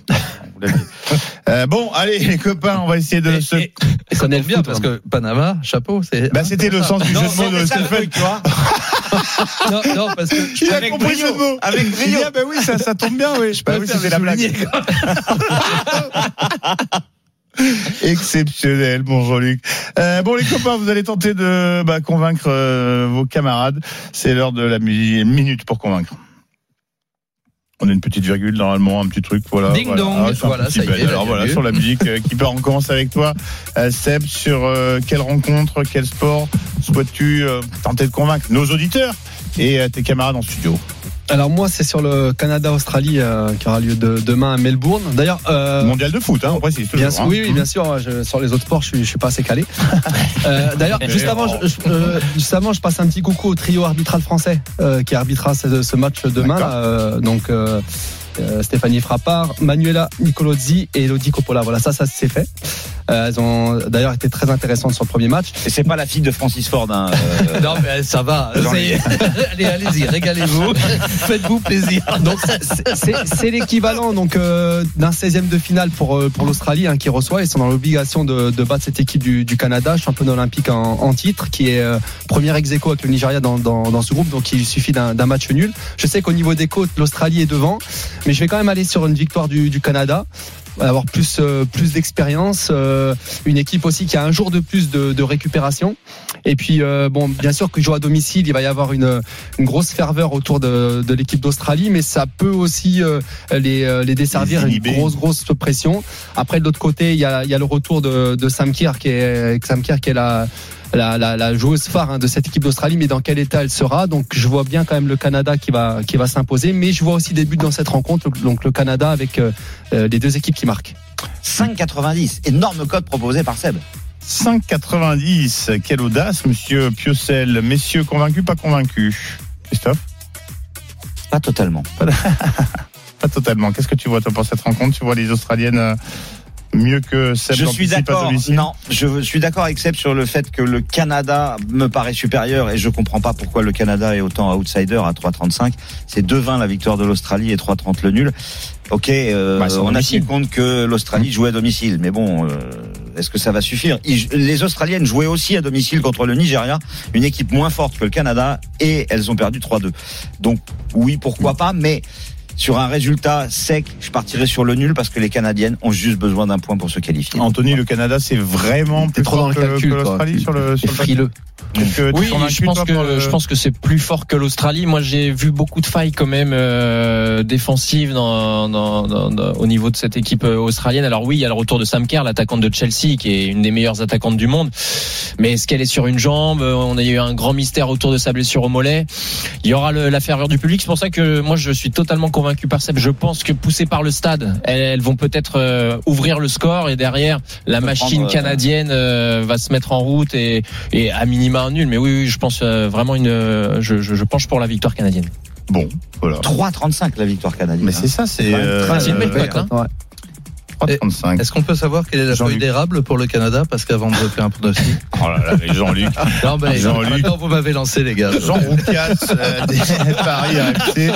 Euh, bon, allez, les copains, on va essayer de se. Ça tombe bien parce que Panama, chapeau, c'est. Bah, c'était le sens du Non, jeu de mots de Stéphane. tu vois. non, non, parce que. Il a Avec compris le brio. jeu de mots. Avec dit, ah, bah oui, ça, ça tombe bien, oui. Bah oui, préfère c'était la blague. Exceptionnel, bon Jean-Luc. Euh, bon les copains, vous allez tenter de bah, convaincre euh, vos camarades. C'est l'heure de la mi- minute pour convaincre. On a une petite virgule normalement, un petit truc, voilà. Ding voilà. dong. Ah, Voilà, petit ça y est, Alors voilà, virgule. sur la musique euh, qui part, on commence avec toi, euh, Seb, sur euh, quelle rencontre, quel sport souhaites-tu tenter de convaincre nos auditeurs et tes camarades en studio? Alors moi, c'est sur le Canada-Australie euh, qui aura lieu de- demain à Melbourne. D'ailleurs, euh, Mondial de foot, hein, on précise toujours. Bien sûr, hein. oui, oui, bien sûr. Je- sur les autres sports, je suis, je suis pas assez calé. Euh, D'ailleurs, juste avant, je, je- euh, juste avant, je passe un petit coucou au trio arbitral français euh, qui arbitrera ce, ce match demain. Là, euh, donc. euh, euh, Stéphanie Frappard, Manuela Nicolozzi et Elodie Coppola. Voilà, ça, ça c'est fait. Euh, elles ont d'ailleurs été très intéressantes sur le premier match. Et c'est pas la fille de Francis Ford. Hein, euh, Non, mais ça va. Allez, allez-y, régalez-vous. Faites-vous plaisir. Donc c'est- l'équivalent donc euh, d'un 16e de finale pour euh, pour l'Australie hein, qui reçoit. Ils sont dans l'obligation de, de battre cette équipe du, du Canada, championne olympique en, en titre, qui est euh, première ex aequo avec le Nigeria dans, dans, dans ce groupe. Donc il suffit d'un d'un match nul. Je sais qu'au niveau des côtes, l'Australie est devant, mais je vais quand même aller sur une victoire du, du Canada avoir plus euh, plus d'expérience, euh, une équipe aussi qui a un jour de plus de, de récupération. Et puis euh, bon, bien sûr que joue à domicile, il va y avoir une, une grosse ferveur autour de, de l'équipe d'Australie, mais ça peut aussi euh, les, les desservir Les une grosse grosse pression. Après de l'autre côté, il y a, il y a le retour de, de Sam Kerr qui est Sam Kerr qui est la la, la, la joueuse phare hein, de cette équipe d'Australie, mais dans quel état elle sera. Donc je vois bien quand même le Canada qui va qui va s'imposer, mais je vois aussi des buts dans cette rencontre. Donc le Canada avec euh, euh, les deux équipes qui marquent. 5,90. Énorme code proposé par Seb. 5,90. Quelle audace, monsieur Piocel. Messieurs, convaincus, pas convaincus? Christophe? Pas totalement. Pas totalement. Qu'est-ce que tu vois toi pour cette rencontre? Tu vois les Australiennes euh, mieux que Seb Je suis d'accord. Non, je suis d'accord avec Seb sur le fait que le Canada me paraît supérieur et je comprends pas pourquoi le Canada est autant outsider à 3,35. C'est 2,20 la victoire de l'Australie et 3,30 le nul. Ok, euh, Bah, on a tenu compte que l'Australie jouait à domicile, mais bon, euh, est-ce que ça va suffire? Ils- Les Australiennes jouaient aussi à domicile contre le Nigeria, une équipe moins forte que le Canada, et elles ont perdu 3-2. Donc oui, pourquoi pas, mais sur un résultat sec, je partirais sur le nul parce que les Canadiennes ont juste besoin d'un point pour se qualifier. Anthony, le Canada, c'est vraiment T'es plus trop fort dans le que, calcul, que l'Australie sur le, sur le que Oui, je pense que le- je pense que c'est plus fort que l'Australie. Moi, j'ai vu beaucoup de failles quand même euh, défensives dans, dans, dans- dans- au niveau de cette équipe euh, australienne. Alors oui, il y a le retour de Sam Kerr, l'attaquante de Chelsea, qui est une des meilleures attaquantes du monde. Mais est-ce qu'elle est sur une jambe? On a eu un grand mystère autour de sa blessure au mollet. Il y aura le- la ferveur du public. C'est pour ça que moi, je suis totalement convaincu par Seb. Je pense que poussé par le stade, elles, elles vont peut-être euh, ouvrir le score et derrière, la machine prendre, euh, canadienne euh, va se mettre en route et, et à minima un nul. Mais oui, oui, je pense euh, vraiment une. Je, je, je penche pour la victoire canadienne. Bon, voilà. 3,35 la victoire canadienne. Mais c'est ça, c'est. euh, une belle euh, cote, hein. Ouais. 3,35. Est-ce qu'on peut savoir quelle est la feuille d'érable pour le Canada? Parce qu'avant de faire un pronostic. Oh là là, mais Jean-Luc. Non, mais Jean-Luc. maintenant vous m'avez lancé, les gars. Jean Roucas euh, des Paris RMC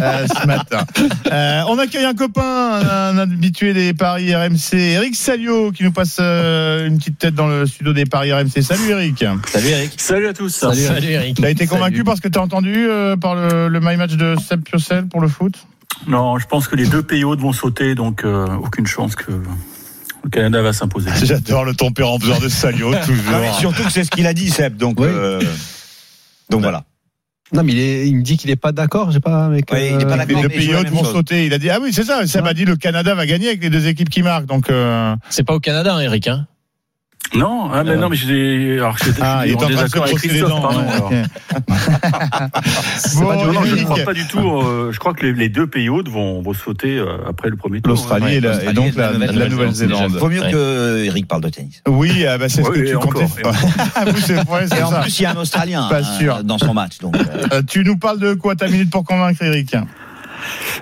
euh, ce matin. Euh, on accueille un copain, un, un habitué des Paris RMC, Eric Salio, qui nous passe euh, une petite tête dans le studio des Paris RMC. Salut Eric. Salut Eric. Salut à tous. Salut Eric. T'as été convaincu Salut. parce que t'as entendu euh, par le, le my match de Seb Piocel pour le foot? Non, je pense que les deux pays hautes vont sauter, donc euh, aucune chance que le Canada va s'imposer. J'adore le température de Salio, Non, mais toujours. surtout que c'est ce qu'il a dit, Seb. Donc, Oui. euh, donc voilà. Non, mais il, est, il me dit qu'il est pas d'accord. J'ai pas avec. Oui, il est pas euh, d'accord. Les deux pays vont chose. sauter. Il a dit ah oui c'est ça. Seb a dit le Canada va gagner avec les deux équipes qui marquent. Donc euh, C'est pas au Canada, hein, Eric. Hein Non, ah, mais non, mais j'ai. Alors, j'étais ah il est en désaccord avec Christophe, dents. pardon. ouais. alors. Bon, Pas du- non, je ne Eric. crois pas du tout. euh, je crois que les, les deux pays hautes vont, vont sauter euh, après le premier tour. L'Australie et, la- et l'Australie donc et la la, la Nouvelle-Zélande, Nouvelle-Zélande. Vaut mieux Ouais. que Eric parle de tennis. Oui, ah bah, c'est ce que tu et comptais encore, faire. Ah, Et en plus, il y a un Australien Pas sûr. dans son match. Donc, euh, Euh, tu nous parles de quoi ta minute pour convaincre Eric?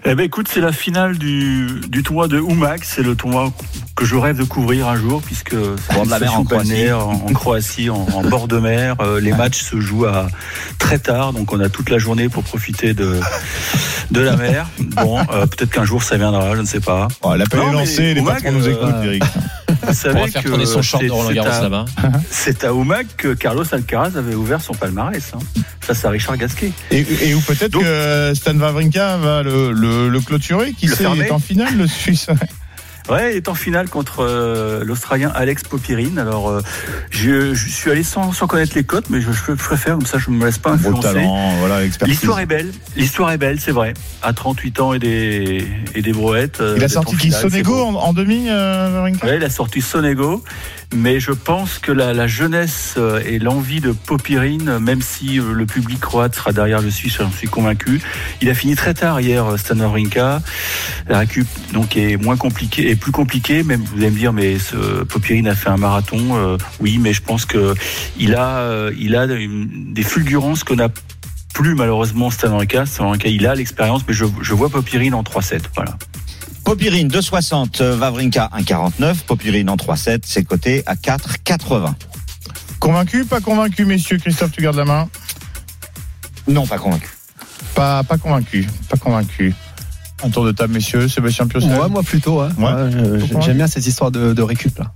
Eh ben écoute, c'est la finale du, du tournoi de Umac. C'est le tournoi que je rêve de couvrir un jour, puisque c'est de la mer en balnéaire en, en Croatie, en, en bord de mer. Euh, les matchs se jouent à très tard, donc on a toute la journée pour profiter de de la mer. Bon, euh, peut-être qu'un jour ça viendra, je ne sais pas. Oh, L'appel est lancé, les Oumac, patrons nous euh, écoutent, Eric. Vous On savez va faire que tourner son short c'est- de Roland c'est Garros à- là-bas. C'est à Oumac que Carlos Alcaraz avait ouvert son palmarès. hein. Ça, c'est à Richard Gasquet. Et, et où peut-être Donc- que Stan Wawrinka va le, le, le clôturer, qui Le sait, il fermer est en finale, le Suisse. Ouais, il est en finale contre euh, l'Australien Alex Popirine. Alors, euh, je, je suis allé sans, sans connaître les cotes, mais je, je préfère, comme ça je ne me laisse pas influencer. talent, voilà. L'histoire est belle, l'histoire est belle, c'est vrai. À 38 ans et des, et des brouettes. euh, Il a sorti qui Sonego en, en demi, euh, Ouais, il a sorti Sonego, mais je pense que la, la jeunesse euh, et l'envie de Popirine, même si euh, le public croate sera derrière, je suis, j'en suis convaincu. Il a fini très tard hier, euh, Stan Wawrinka. La récup donc est moins compliquée, est plus compliquée. Même vous allez me dire, mais ce Popirine a fait un marathon. euh, oui, mais je pense que il a, euh, il a des fulgurances qu'on a plus malheureusement Stan Wawrinka. Stan Wawrinka, il a l'expérience, mais je, je vois Popirine en 3-7. Voilà. Popirine 2,60, euh, Vavrinka 1,49, Popirine en 3,7, c'est coté à 4,80. Convaincu, pas convaincu, messieurs Christophe, tu gardes la main? Non, pas convaincu. Pas, pas convaincu, pas convaincu. Un tour de table, messieurs. Sébastien Piocel. Ouais, moi plutôt. Ouais. Ouais. Ouais, je- Pourquoi? J'aime bien cette histoire de, de récup là.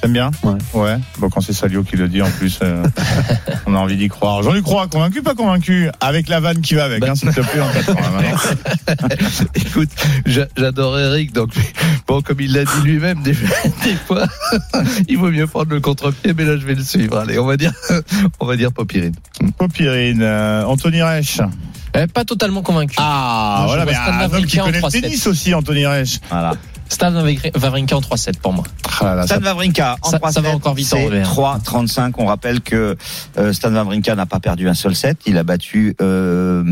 T'aimes bien Ouais. Ouais. Bon, quand c'est Salio qui le dit, en plus, euh, on a envie d'y croire. Jean-Luc Croix, convaincu, pas convaincu Avec la vanne qui va avec, hein, s'il te plaît, en 80 maintenant. Écoute, j'a- j'adore Eric, donc bon, comme il l'a dit lui-même, des, des fois, il vaut mieux prendre le contre-pied, mais là, je vais le suivre. Allez, on va dire, on va dire Popirine. Popirine, euh, Anthony Reich. Eh, pas totalement convaincu. Ah, voilà, mais un homme qui connaît le 3-7. tennis aussi, Anthony Reich. Voilà. Stan Wawrinka en 3-7 pour moi. Ah là là, Stan Wawrinka en ça- 3 ça va encore vite en c'est revers. 3,35. On rappelle que euh, Stan Wawrinka n'a pas perdu un seul set. Il a battu euh,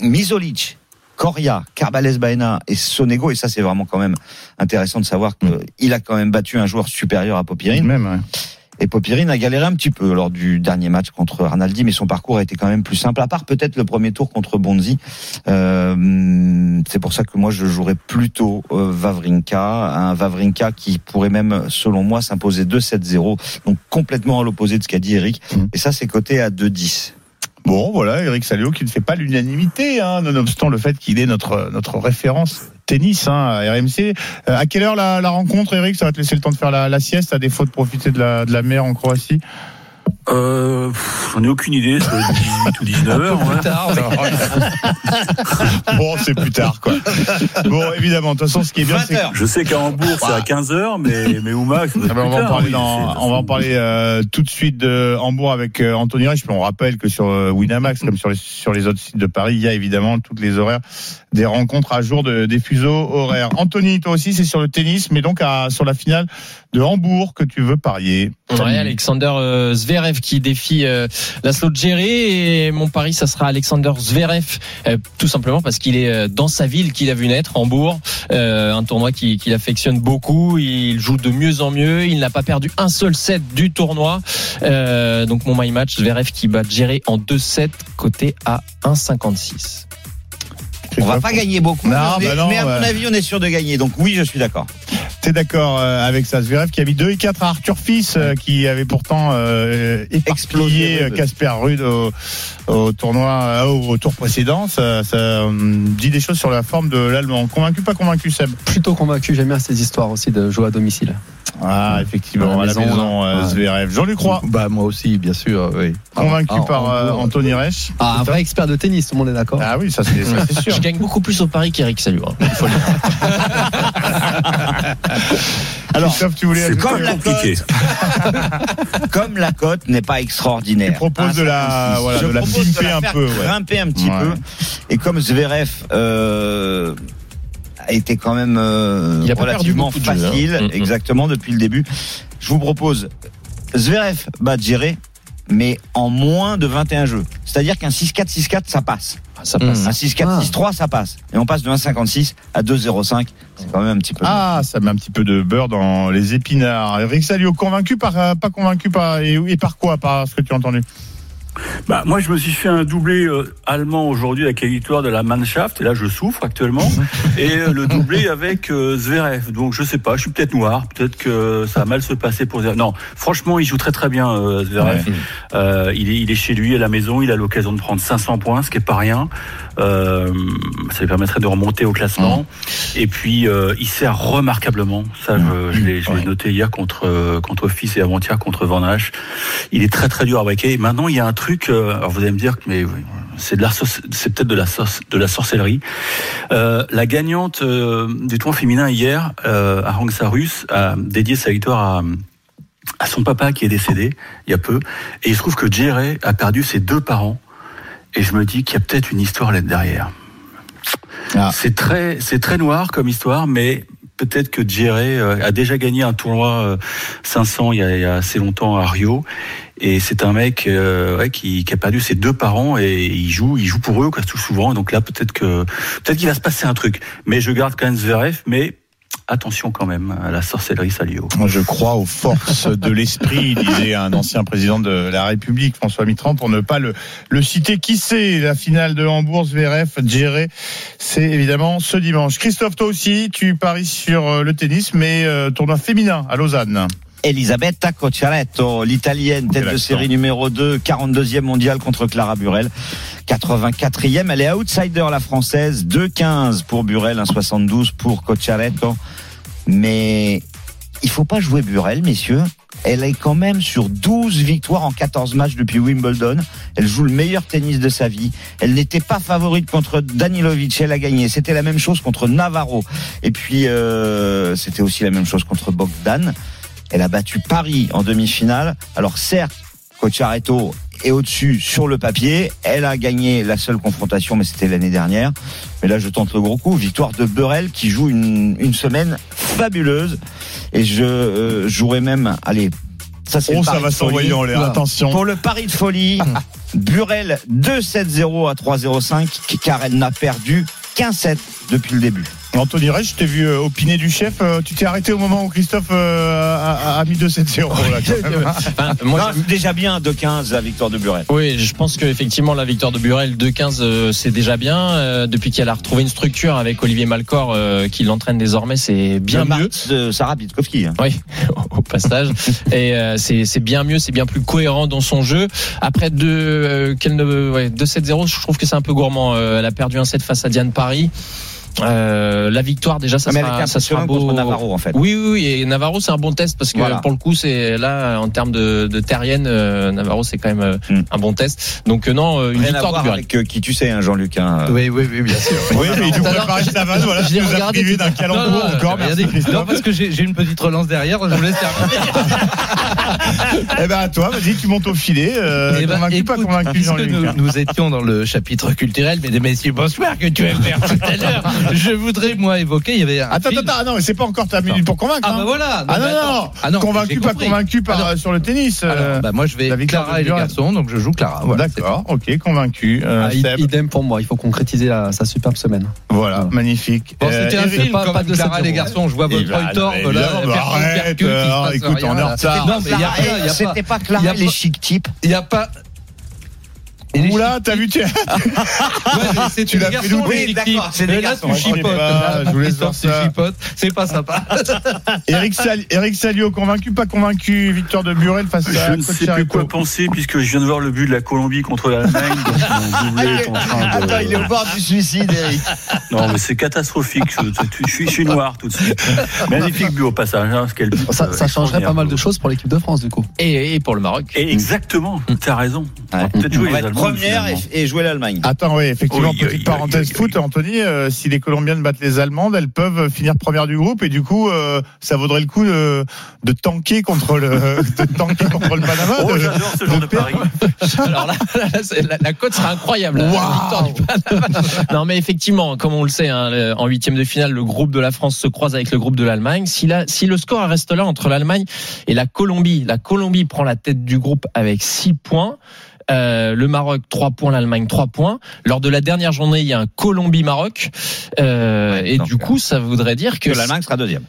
Misolic, Coria, Carbales Baena et Sonego. Et ça, c'est vraiment quand même intéressant de savoir qu'il a quand même battu un joueur supérieur à Popirine. Même, ouais. Et Popirine a galéré un petit peu lors du dernier match contre Arnaldi, mais son parcours a été quand même plus simple, à part peut-être le premier tour contre Bonzi. Euh, c'est pour ça que moi je jouerais plutôt euh, Vavrinka, un Vavrinka qui pourrait même, selon moi, s'imposer 2-7-0, donc complètement à l'opposé de ce qu'a dit Eric. Mhm. Et ça, c'est coté à 2-10. Bon, voilà, Eric Salio qui ne fait pas l'unanimité, hein, nonobstant le fait qu'il est notre, notre référence tennis hein, à RMC. Euh, à quelle heure la, rencontre, Eric? Ça va te laisser le temps de faire la, sieste, à défaut de profiter de la mer en Croatie? Euh, pff, J'en ai aucune idée, ça doit être 18 ou 19 heures. ouais. Bon, c'est plus tard, quoi. Bon, évidemment, de toute façon, ce qui est bien, 20 c'est que- heures. Je sais qu'à Hambourg, c'est à 15 heures, mais, mais doit être Ah ben, on va en tard, parler, oui, dans- c'est- on va en parler euh, tout de suite de Hambourg avec euh, Anthony Reich. Puis on rappelle que sur euh, Winamax, comme sur les, sur les autres sites de Paris, il y a évidemment toutes les horaires des rencontres à jour de, des fuseaux horaires. Anthony, toi aussi, c'est sur le tennis, mais donc à, sur la finale de Hambourg que tu veux parier. Ouais, Alexander euh, Zverev qui défie euh, Laszlo Djere et mon pari ça sera Alexander Zverev euh, tout simplement parce qu'il est euh, dans sa ville qu'il a vu naître Hambourg. Un tournoi qui- qu'il affectionne beaucoup. Il joue de mieux en mieux. Il n'a pas perdu un seul set du tournoi. Donc mon my match Zverev qui bat Djere en 2-7 côté à 1,56 On va pas gagner beaucoup, Non, mais, bah non, mais à mon avis, on est sûr de gagner. Donc oui, je suis d'accord. T'es d'accord euh, avec ça, Zverev qui a mis 2 et 4 à Arthur Fils, euh, qui avait pourtant euh, Explosé Casper Rude au, au tournoi, euh, au, au tour précédent. Ça, ça euh, dit des choses sur la forme de l'Allemand. Convaincu, pas convaincu, Seb? Plutôt convaincu. J'aime bien ces histoires aussi de jouer à domicile. Ah, effectivement, À à la maison, maison, là. euh, Ouais. Zverev. Jean-Luc Roy, Bah, moi aussi, bien sûr, oui. convaincu Ah, par en- en- Anthony Reich? Ah, un vrai expert de tennis, tout le monde est d'accord. Ah oui, ça c'est ça, c'est sûr. je gagne beaucoup plus au pari qu'Eric Salou hein. Alors, Christophe, tu voulais C'est comme la compliqué. comme la cote n'est pas Tu extraordinaire. proposes de la, 1,56. voilà, Je de la propose pimper un peu. Ouais. grimper un petit Ouais. peu. Et comme Zverev euh, a été quand même euh, Il a pas perdu relativement hein. facile, Mm, mm. exactement depuis le début, je vous propose Zverev bat Djere, mais en moins de 21 jeux. C'est-à-dire qu'un 6-4, 6-4, ça passe. Ça passe Un 6-4, 6-3, ça passe. Et on passe de 1,56 à 2,05. C'est quand même un petit peu. Ah, ça met un petit peu de beurre dans les épinards. Eric Salio, convaincu par, euh, pas convaincu par, et, et par quoi, par ce que tu as entendu? Bah, moi, je me suis fait un doublé euh, allemand aujourd'hui avec la victoire de la Mannschaft, et là, je souffre actuellement, et euh, le doublé avec euh, Zverev. Donc, je sais pas, je suis peut-être noir, peut-être que ça va mal se passer pour Zverev. Non, franchement, il joue très très bien, euh, Zverev. Euh, il, est, il est chez lui à la maison, il a l'occasion de prendre 500 points, ce qui est pas rien. Euh, ça lui permettrait de remonter au classement. Et puis, euh, il sert remarquablement. Ça, je, je l'ai je l'ai noté hier contre euh, contre Office et avant-hier contre Van Hache. Il est très très dur à. Et maintenant, il y a un truc. euh, alors, vous allez me dire que mais oui, c'est de la c'est peut-être de la sauce, de la sorcellerie. Euh, la gagnante euh, du tournoi féminin hier, euh, à Rangsarus, a dédié sa victoire à à son papa qui est décédé il y a peu. Et il se trouve que Jerry a perdu ses deux parents. Et je me dis qu'il y a peut-être une histoire là derrière. C'est très, c'est très noir comme histoire, mais peut-être que Jerry euh, a déjà gagné un tournoi euh, 500 il y, a, il y a assez longtemps à Rio. Et c'est un mec euh, ouais, qui, qui a perdu ses deux parents et il joue, il joue pour eux quoi, tout souvent. Donc là, peut-être que peut-être qu'il va se passer un truc. Mais je garde quand même Zverev, mais attention quand même à la sorcellerie Salio. Moi, je crois aux forces de l'esprit, disait un ancien président de la République, François Mitterrand, pour ne pas le, le citer. Qui sait La finale de Hambourg, VRF, géré, c'est évidemment ce dimanche. Christophe, toi aussi, tu paries sur euh, le tennis, mais euh, tournoi féminin à Lausanne. Elisabetta Cocciaretto, l'italienne, tête de série numéro 2, 42e mondiale contre Clara Burel. 84e, elle est outsider la française, 2-15 pour Burel, 1,72 pour Cocciaretto. Mais il faut pas jouer Burel, messieurs. Elle est quand même sur 12 victoires en 14 matchs depuis Wimbledon. Elle joue le meilleur tennis de sa vie. Elle n'était pas favorite contre Danilovic. Elle a gagné. C'était la même chose contre Navarro. Et puis, euh, c'était aussi la même chose contre Bogdan. Elle a battu Paris en demi-finale. Alors certes, Cocciaretto est au-dessus sur le papier. Elle a gagné la seule confrontation, mais c'était l'année dernière. Mais là, je tente le gros coup. Victoire de Burel qui joue une, une semaine fabuleuse. Et je euh, jouerai même, allez, ça c'est Oh, ça va s'envoyer en l'air. Attention. Pour le pari de folie, Burel 2-7-0 à 3-0-5, car elle n'a perdu qu'un set depuis le début. Anthony Rey, je t'ai vu euh, opiner du chef. euh, tu t'es arrêté au moment où Christophe euh, a, a- a mis 2-7-0. là, quand même. Enfin, moi, Non, c'est déjà bien 2-15 la victoire de Burel. Oui, je pense qu'effectivement la victoire de Burel 2-15 euh, c'est déjà bien. Euh, depuis qu'elle a retrouvé une structure avec Olivier Malcor euh, qui l'entraîne désormais, c'est bien Le mieux. de Sarah Bitkowski. hein. Oui, au passage. Et euh, c'est c'est bien mieux, c'est bien plus cohérent dans son jeu. Après deux, euh, qu'elle ne, ouais, 2-7-0, je trouve que c'est un peu gourmand. Euh, elle a perdu un set face à Diane Paris. Euh, la victoire déjà ça Mais sera, était ça sera beau contre Navarro, en fait. oui oui oui et Navarro c'est un bon test parce que Voilà. pour le coup c'est là en termes de, de terrienne euh, Navarro c'est quand même euh, Hmm. un bon test donc euh, non euh, une Rien à victoire de voir Burel avec euh, qui tu sais, hein, Jean-Luc. hein. Oui, oui, oui, bien sûr. Oui, mais il nous à préparait sa vanne. Voilà, je nous regardé privé à d'un non, encore. Merci. Christophe. Non, parce que j'ai j'ai une petite relance derrière, je vous laisse terminer. Eh ben, à toi, vas-y, tu montes au filet. Euh, Eh ben, convaincu, pas écoute, convaincu, puisque Jean-Luc. nous, nous étions dans le chapitre culturel, mesdames et messieurs, bonsoir, que tu aimes faire tout à l'heure. Je voudrais, moi, évoquer, il y avait un Attends, film- attends, attends, non, mais c'est pas encore ta minute pour convaincre. Ah, hein. bah voilà. Ah non, mais non. Ah non, convaincu, pas convaincu par, Alors- sur le tennis. euh, Alors, bah, moi, je vais Clara et les garçons, donc je joue Clara. Voilà, D'accord, ok, convaincu. Euh, Ah, idem pour moi. Il faut concrétiser la- sa superbe semaine. voilà, magnifique. Bon, c'était Euh, un film pas- comme pas de Clara 7-0. les garçons. Je vois Eh votre ben, œil tordre évidemment, là. bah, euh, écoute, on est en retard. Non, mais il y a C'était pas Clara les chic types. Il y a pas. Oula, t'as vu, tu Ouais, c'est Tu des l'as fait douter. Oui, d'accord, c'est des garçons. tu Je sais chipotes. pas, Là, je vous laisse voir ça. C'est pas sympa. Eric, Sal- Eric Salio, convaincu, pas convaincu. Victoire de Burel face à Je ne sais plus quoi penser puisque je viens de voir le but de la Colombie contre l'Allemagne. donc mon doublé est en train de- Attends, il est au bord du suicide, Eric. Non, mais c'est catastrophique. Je, je- je suis, je suis noir tout de suite. Magnifique but au passage. Hein, quel but, Ça, euh, ça changerait pas mal de choses pour l'équipe de France, du coup. et, et pour le Maroc Et exactement, tu as raison. Peut-être jouer les Allemands. Première finalement. et, et jouer l'Allemagne. Attends, oui, effectivement, Oui, petite oui, parenthèse oui, foot, oui. Anthony, euh, si les Colombiennes battent les Allemandes, elles peuvent finir première du groupe et du coup, euh, ça vaudrait le coup de, de tanker contre le, de tanker contre le Panama. Oh, de- j'adore ce genre de pari. Alors là, là, c'est- la, la cote sera incroyable. la du Panama. non, mais effectivement, comme on le sait, hein, en huitième de finale, le groupe de la France se croise avec le groupe de l'Allemagne. Si, la- si le score reste là entre l'Allemagne et la Colombie, la Colombie prend la tête du groupe avec 6 points. Euh, le Maroc 3 points, l'Allemagne 3 points. Lors de la dernière journée, il y a un Colombie-Maroc. Euh, Ouais, et du coup, ça voudrait dire que Que l'Allemagne sera deuxième.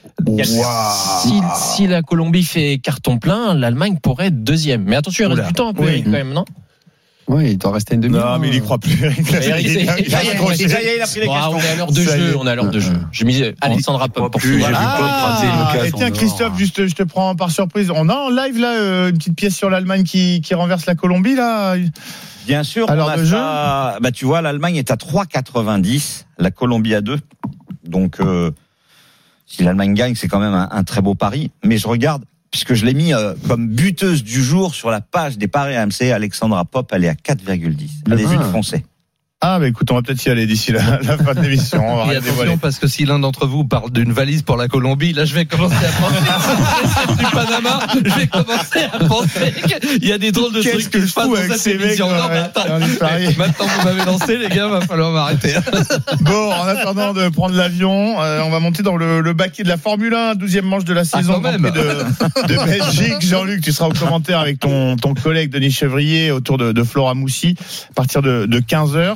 si, si la Colombie fait carton plein, l'Allemagne pourrait être deuxième. Mais attention, il reste Oula. du temps Oui. Eric, quand même, non? Oui, il doit rester une demi Non, mais il y croit plus. Eric. Eric, Il a- pris les Ah, questions. on est à l'heure de jeu, on est à l'heure de jeu. J'ai mis Alexandra Pop pour Ah, et tiens. Christophe, juste, je te prends par surprise. On a en live, là, euh, une petite pièce sur l'Allemagne qui, qui renverse la Colombie, là. Bien sûr, Alors, on a de ça- bah, tu vois, l'Allemagne est à 3,90, la Colombie à 2. Donc, euh, si l'Allemagne gagne, c'est quand même un, un très beau pari. Mais je regarde, puisque je l'ai mis euh, comme buteuse du jour sur la page des paris AMC, Alexandra Pop, elle est à 4,10. Allez-y, Ah. le français. Ah, bah écoute, on va peut-être y aller d'ici la, la fin de l'émission. On va Et rien dévoiler. attention parce que si l'un d'entre vous parle d'une valise pour la Colombie, là je vais commencer à penser du Panama, je vais commencer à penser qu'il y a des drôles de trucs que je se passent fous dans avec cette ces mecs, émission. Non, ouais, maintenant vous m'avez lancé les gars, va falloir m'arrêter. Bon, en attendant de prendre l'avion, euh, on va monter dans le, le baquet de la Formule 1, 12e manche de la saison. Prix de, de Belgique. Jean-Luc, tu seras au commentaire avec ton, ton collègue Denis Chevrier autour de, de Flora Moussi à partir de, de 15h.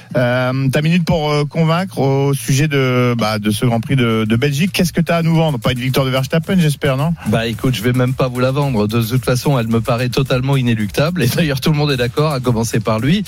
Euh, ta minute pour euh, convaincre au sujet de, bah, de ce Grand Prix de, de Belgique. Qu'est-ce que tu as à nous vendre? Pas une victoire de Verstappen, j'espère, non? Bah écoute, je vais même pas vous la vendre. De toute façon, elle me paraît totalement inéluctable. Et d'ailleurs, tout le monde est d'accord, à commencer par lui.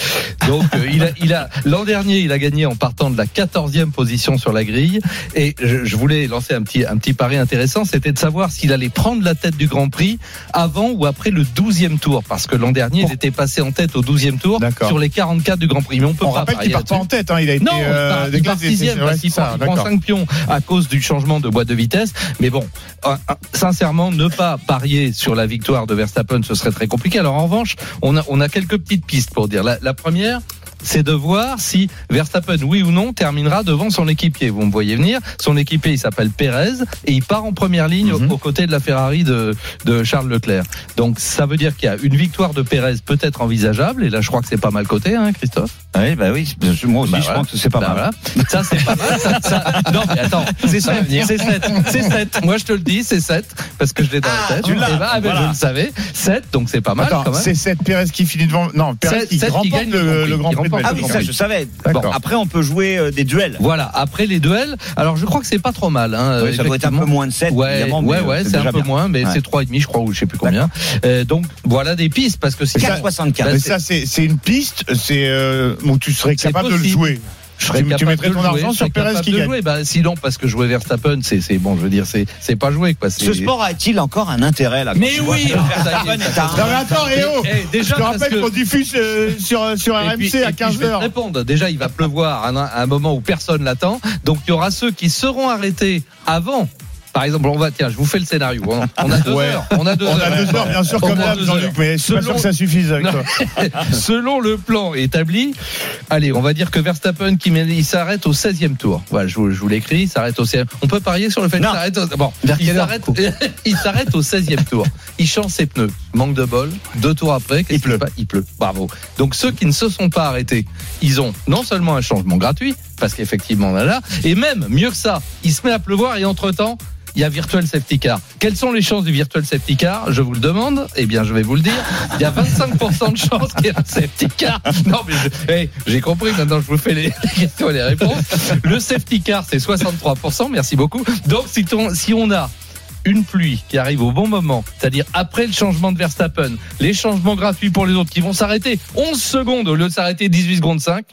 Donc, euh, il a, il a, l'an dernier, il a gagné en partant de la 14e position sur la grille. Et je, je voulais lancer un petit, un petit pari intéressant, c'était de savoir s'il allait prendre la tête du Grand Prix avant ou après le 12e tour. Parce que l'an dernier, il était passé en tête au 12e tour sur les 44 du Grand Prix. Mais on peut On pas rappelle part pas en tête, hein, il a été Non, il euh, part sixième parce qu'il prend. 5 pions à cause du changement de boîte de vitesse. Mais bon, euh, euh, sincèrement, ne pas parier sur la victoire de Verstappen, ce serait très compliqué. Alors en revanche, on a, on a quelques petites pistes pour dire. La, la première, c'est de voir si Verstappen, oui ou non, terminera devant son équipier. Vous me voyez venir. Son équipier, il s'appelle Pérez et il part en première ligne Mhm. aux côtés de la Ferrari de, de Charles Leclerc. Donc ça veut dire qu'il y a une victoire de Pérez peut-être envisageable. Et là, je crois que c'est pas mal coté, hein, Christophe? Oui, bah oui, moi aussi, Bah je voilà. pense que c'est pas Bah mal. Ça, c'est pas mal. Ça, ça- Non, mais attends, c'est 7. C'est 7. C'est 7. Moi, je te le dis, c'est 7. Parce que je l'ai dans la tête. tu l'as. Eh ben, ah, ben, Voilà. Je le savais. 7, donc c'est pas mal c'est 7 Pérez qui finit devant. Non, Pérez Sept- qui sept qui gagne le, le Grand Prix Ah oui, ça, je savais. Bon, après, on peut jouer euh, des duels. Voilà, après les duels, alors je crois que c'est pas trop mal. Hein, Oui, ça doit être un peu moins de 7, Ouais, évidemment. ouais, euh, c'est un peu bien. moins, mais Ouais. c'est 3,5 je crois, ou je sais plus combien. Euh, donc voilà des pistes, parce que si 4,64. Mais ça, c'est c'est une piste, c'est euh, où tu serais C'est capable de le jouer. Je serais tu- tu mettrais de ton jouer, argent sur capable qui gagne. jouer. Bah, sinon, parce que jouer Verstappen, c'est c'est bon, je veux dire, c'est c'est pas joué quoi. Ce sport a-t-il encore un intérêt là Mais oui, ah, Verstappen est, un- Non mais attends, eh, déjà, Je te rappelle qu'on diffuse euh, sur, sur Et RMC à et puis, je vais te 15h. répondre. Déjà, il va pleuvoir à un, à un moment où personne l'attend. Donc, il y aura ceux qui seront arrêtés avant. Par exemple, on va, tiens, je vous fais le scénario. On, on a deux Ouais. heures. On a deux On heures. a deux heures, bien sûr, On comme Jean-Luc, heures. mais pas Selon- sûr que ça suffise avec toi. Selon le plan établi, allez, on va dire que Verstappen qui il s'arrête au 16e tour. Voilà, je vous, je vous l'écris, il s'arrête au 16e. On peut parier sur le fait qu'il s'arrête au, bon, il s'arrête, au 16e tour. Il change ses pneus. Manque de bol. Deux tours après, Il pleut. Il pleut. Bravo. Donc ceux qui ne se sont pas arrêtés, ils ont non seulement un changement gratuit, parce qu'effectivement on a là, et même mieux que ça, il se met à pleuvoir et entre-temps, il y a Virtual Safety Car. Quelles sont les chances du Virtual Safety Car? Je vous le demande. Eh bien, je vais vous le dire. Il y a 25% de chances qu'il y ait un Safety Car. Non, mais je- hey, j'ai compris. Maintenant, je vous fais les, questions et les réponses. Le Safety Car, c'est 63%. Merci beaucoup. Donc, si on, si on a une pluie qui arrive au bon moment, c'est-à-dire après le changement de Verstappen, les changements gratuits pour les autres qui vont s'arrêter 11 secondes au lieu de s'arrêter 18 secondes 5.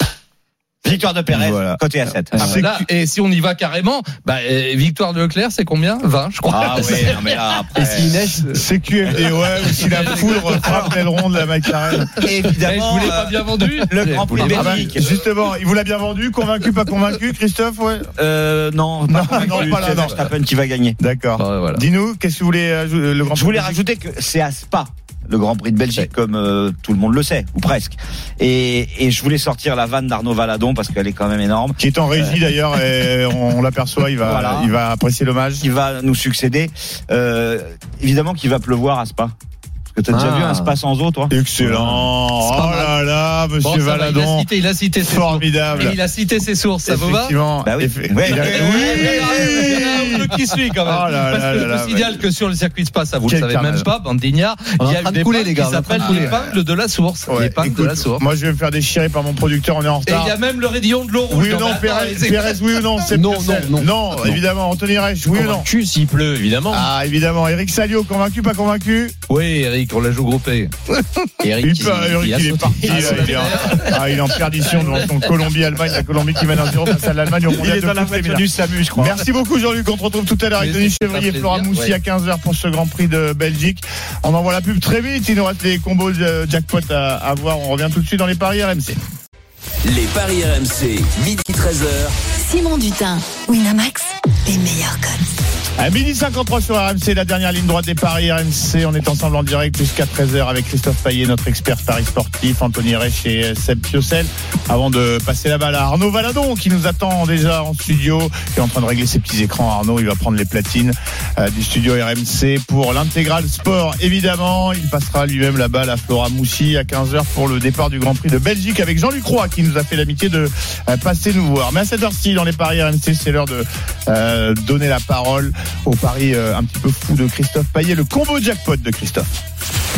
Victoire de Pérez, Voilà. côté à 7. Ah, là, et si on y va carrément, bah, euh, victoire de Leclerc, c'est combien? 20, je crois. Ah oui, non, mais là, après, Et s'il neige, C'est QFD, ouais, ou si la foudre frappe l'aileron de la McLaren. Eh, évidemment, je vous l'ai pas euh, bien vendu. le Grand Prix Ah pas bah, Belgique. justement, il vous l'a bien vendu, convaincu, pas convaincu, Christophe, ouais? euh, non, Non, pas convaincu, non, pas là, c'est non. Verstappen qui va gagner. D'accord. Ouais, voilà. Dis-nous, qu'est-ce que vous voulez ajouter le Grand Je voulais Prix rajouter que c'est à Spa le Grand Prix de Belgique, comme euh, tout le monde le sait, ou presque. Et, et je voulais sortir la vanne d'Arnaud Valadon parce qu'elle est quand même énorme. qui est en régie d'ailleurs et on, on l'aperçoit, il va, Voilà. il va apprécier l'hommage. qui va nous succéder. Euh, évidemment qu'il va pleuvoir à Spa. Parce que t'as déjà Ah. vu un Spa sans eau, toi Excellent. Oh là là, Bon, monsieur ça va, il a Valadon. cité, il a cité ses Formidable. sources. Et il a cité ses sources, ça vous va Effectivement. Bah oui. Effe- Ouais. il a- Il y en a- il y en a un ou deux qui suit quand même. Oh là Parce là que là je là, me signale que sur le circuit Spa, ça vous Quel le savez carnage. même pas, bande d'ignards, On est il y en a train une de couler, épingle les gars, qui de s'appelle couler. l'épingle de la source. L'épingle de écoute, la source. Moi, je vais me faire déchirer par mon producteur, on est en Et retard. il y a même le raidillon de l'eau rouge. Oui ou non, Pérez, oui ou non, c'est non, non. Non, évidemment, Anthony Reich, oui ou non Convaincu s'il pleut, évidemment. Ah, évidemment, Eric Salio, convaincu, pas convaincu Oui, Eric, on la joue groupée. Eric, Il, il- peut- Eric, il a il est parti. Il est en, ah, il est en perdition devant son Colombie-Allemagne. La Colombie qui mène 1-0 face à l'Allemagne au Il mondial est de du SAMU, je crois. Merci beaucoup Jean-Luc. On te retrouve tout à l'heure avec Denis Chevrier, plaisir, Flora Moussi ouais. à 15h pour ce Grand Prix de Belgique. On envoie la pub très vite. Il nous reste les combos de jackpot à, à voir. On revient tout de suite dans les paris RMC. Les paris RMC, midi 13h. Simon Dutin, Winamax, les meilleurs codes. À midi 53 sur RMC, la dernière ligne droite des paris RMC. On est ensemble en direct jusqu'à 13h avec Christophe Payet, notre expert paris sportif, Anthony Rech et Seb Piocel. Avant de passer la balle à Arnaud Valadon qui nous attend déjà en studio et est en train de régler ses petits écrans. Arnaud, il va prendre les platines euh, du studio RMC pour l'intégral sport. Évidemment, il passera lui-même la balle à Flora Moussi à 15h pour le départ du Grand Prix de Belgique avec Jean-Luc Roy qui nous a fait l'amitié de euh, passer nous voir. Mais à cette heure-ci, dans les paris RMC, c'est l'heure de euh, donner la parole au pari euh, un petit peu fou de Christophe Payet, le combo jackpot de Christophe.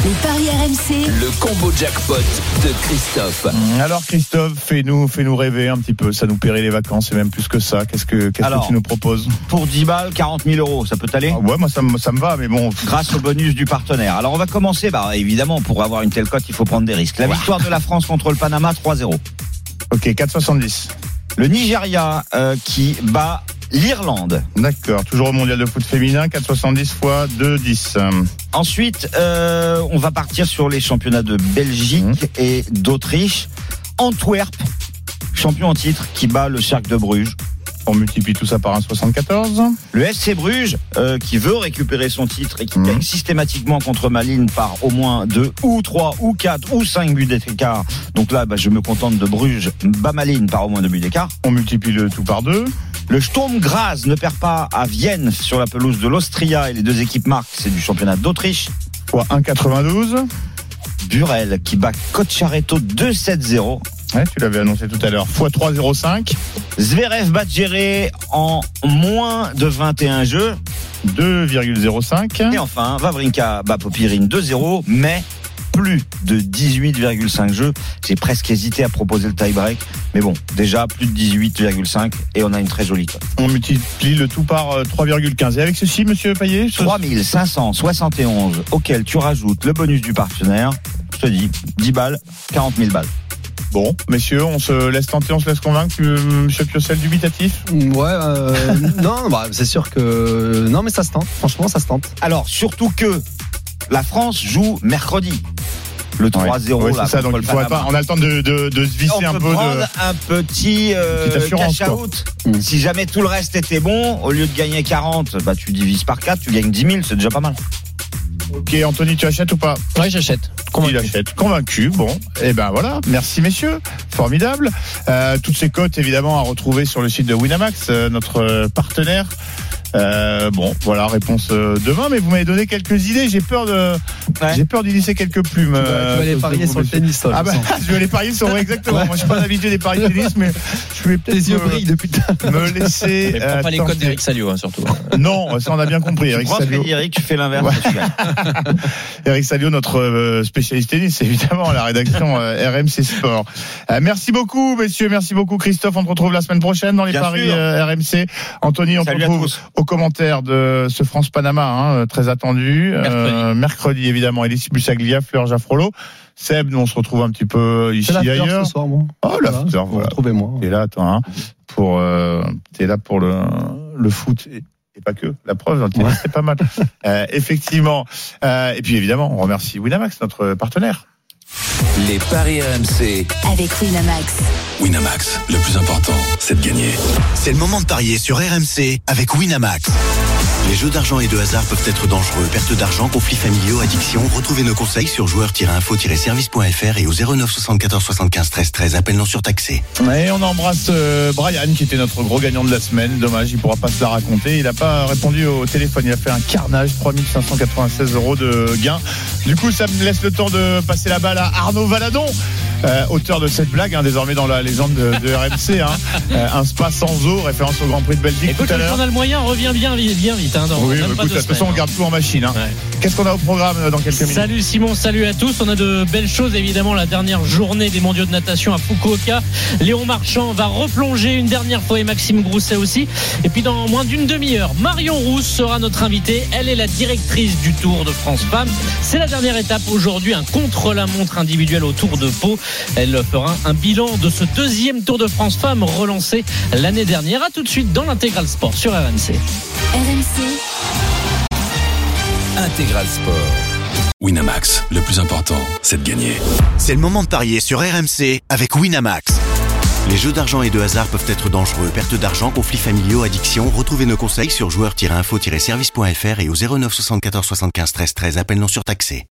Les paris RMC, Le combo jackpot de Christophe. Alors Christophe, fais-nous fais-nous rêver un petit peu, ça nous paierait les vacances et même plus que ça. Qu'est-ce que qu'est-ce Alors. que tu nous proposes? Pour 10 balles, 40 000 euros, ça peut t'aller Ah Ouais, moi ça me ça me va, mais bon. grâce au bonus du partenaire. Alors on va commencer, bah évidemment, pour avoir une telle cote, il faut prendre des risques. La victoire de la France contre le Panama 3-0. Ok, 4,70. Le Nigeria euh, qui bat l'Irlande. D'accord, toujours au mondial de foot féminin, 4,70 fois 2,10. Euh, Ensuite, euh, on va partir sur les championnats de Belgique Mhm. et d'Autriche. Antwerp, champion en titre, qui bat le Cercle de Bruges. On multiplie tout ça par 1,74. Le FC Bruges, euh, qui veut récupérer son titre et qui Mhm. gagne systématiquement contre Malines par au moins 2 ou 3 ou 4 ou 5 buts d'écart. Donc là, bah, je me contente de Bruges, bat Malines par au moins 2 buts d'écart. On multiplie le tout par 2. Le Sturm Graz ne perd pas à Vienne sur la pelouse de l'Austria et les deux équipes marquent, c'est du championnat d'Autriche. Fois 1,92. Burel qui bat Cocciaretto 2-7-0. Ouais, tu l'avais annoncé tout à l'heure. Fois 3,05. Zverev bat Géré en moins de 21 jeux. 2,05. Et enfin, Vavrinka bat Popirine 2-0, mais plus de 18,5 jeux. J'ai presque hésité à proposer le tie-break, mais bon, déjà plus de 18,5 et on a une très jolie cote. On multiplie le tout par euh, 3,15. Et avec ceci, monsieur Payet ce- 3571 auquel tu rajoutes le bonus du partenaire. Je te dis, 10 balles, 40 000 balles. Bon, messieurs, on se laisse tenter, on se laisse convaincre, euh, monsieur Piocel dubitatif? Ouais, euh, non, bah, c'est sûr que. Non, mais ça se tente. Franchement, ça se tente. Alors, surtout que la France joue mercredi. Le 3-0 Ouais, là, c'est ça, donc le il faudrait pas, on a le temps de, de, de se visser on un peut peu prendre de. un petit euh, cash out. Mm. Si jamais tout le reste était bon, au lieu de gagner 40, bah tu divises par 4, tu gagnes 10 000, c'est déjà pas mal. Ok, Anthony, tu achètes ou pas Ouais, j'achète. Il Convaincu. achète. Convaincu. Bon, et ben voilà. Merci messieurs. Formidable. Euh, toutes ces cotes évidemment à retrouver sur le site de Winamax, euh, notre euh, partenaire. Euh, bon, voilà, réponse euh, demain. Mais vous m'avez donné quelques idées. J'ai peur de, Ouais. j'ai peur d'y laisser quelques plumes. Tu vas, tu euh, vas aller sur- parier sur le tennis, toi, Ah bah, je vais aller parier sur ouais, exactement. Ouais. Moi, je suis pas habitué des paris tennis, mais je vais Tes peut-être yeux me, brillent depuis tout à l'heure. me laisser. Mais prends euh, pas les codes d'Eric Salio, hein, surtout. Non, ça on a bien compris. Eric Salio. Frédéric, tu fais l'inverse, Ouais. Eric Salio, notre euh, spécialiste tennis, évidemment, à la rédaction euh, RMC Sport. Euh, merci beaucoup, messieurs. Merci beaucoup, Christophe. On te retrouve la semaine prochaine dans les Bien paris sûr. euh, RMC. Anthony, on Salut te retrouve. Aux commentaires de ce France-Panama, hein, euh, très attendu. Mercredi. mercredi, évidemment. Elis Busaglia, Fleur Jaffrolo. Seb, nous, on se retrouve un petit peu ici la fleur ailleurs. ce soir, moi. Oh, la Voilà, fleur, voilà. Retrouvez-moi. T'es là, toi, hein, pour, euh, t'es là pour le, le foot. Et, et pas que. La preuve, dans le tennis, c'est pas mal. Euh, effectivement. Euh, et puis, évidemment, on remercie Winamax, notre partenaire. Les paris RMC. avec Winamax. Winamax, le plus important, c'est de gagner. C'est le moment de parier sur RMC avec Winamax. Les jeux d'argent et de hasard peuvent être dangereux. Perte d'argent, conflits familiaux, addiction. Retrouvez nos conseils sur joueurs-info-service.fr et au 09 74 75 13 13. Appel non surtaxé. Et on embrasse euh, Brian qui était notre gros gagnant de la semaine. Dommage, il pourra pas se la raconter. Il n'a pas répondu au téléphone. Il a fait un carnage, 3596 euros de gain. Du coup, ça me laisse le temps de passer la balle à Arnaud Valadon euh, auteur de cette blague, hein, désormais dans la légende de, de RMC. Hein. Euh, un spa sans eau, référence au Grand Prix de Belgique Écoute, tout à le journal moyen revient bien, vite- bien vite. Hein, dans Oui, même bah, pas de toute façon, on garde tout en machine. Hein. Ouais. Qu'est-ce qu'on a au programme euh, dans quelques minutes? Salut Simon, salut à tous. On a de belles choses évidemment. La dernière journée des mondiaux de natation à Fukuoka. Léon Marchand va replonger une dernière fois et Maxime Grousset aussi. Et puis dans moins d'une demi-heure, Marion Rousse sera notre invitée. Elle est la directrice du Tour de France Femmes. C'est la dernière étape aujourd'hui, un contre-la-montre individuel au Tour de Pau. Elle fera un bilan de ce deuxième Tour de France Femmes relancé l'année dernière. À tout de suite dans l'intégral sport sur RMC. RMC, Intégral Sport. Winamax, le plus important, c'est de gagner. C'est le moment de parier sur RMC avec Winamax. Les jeux d'argent et de hasard peuvent être dangereux. Perte d'argent, conflits familiaux, addiction. Retrouvez nos conseils sur joueurs-info-service.fr et au 09 74 75 13 13. Appel non surtaxé.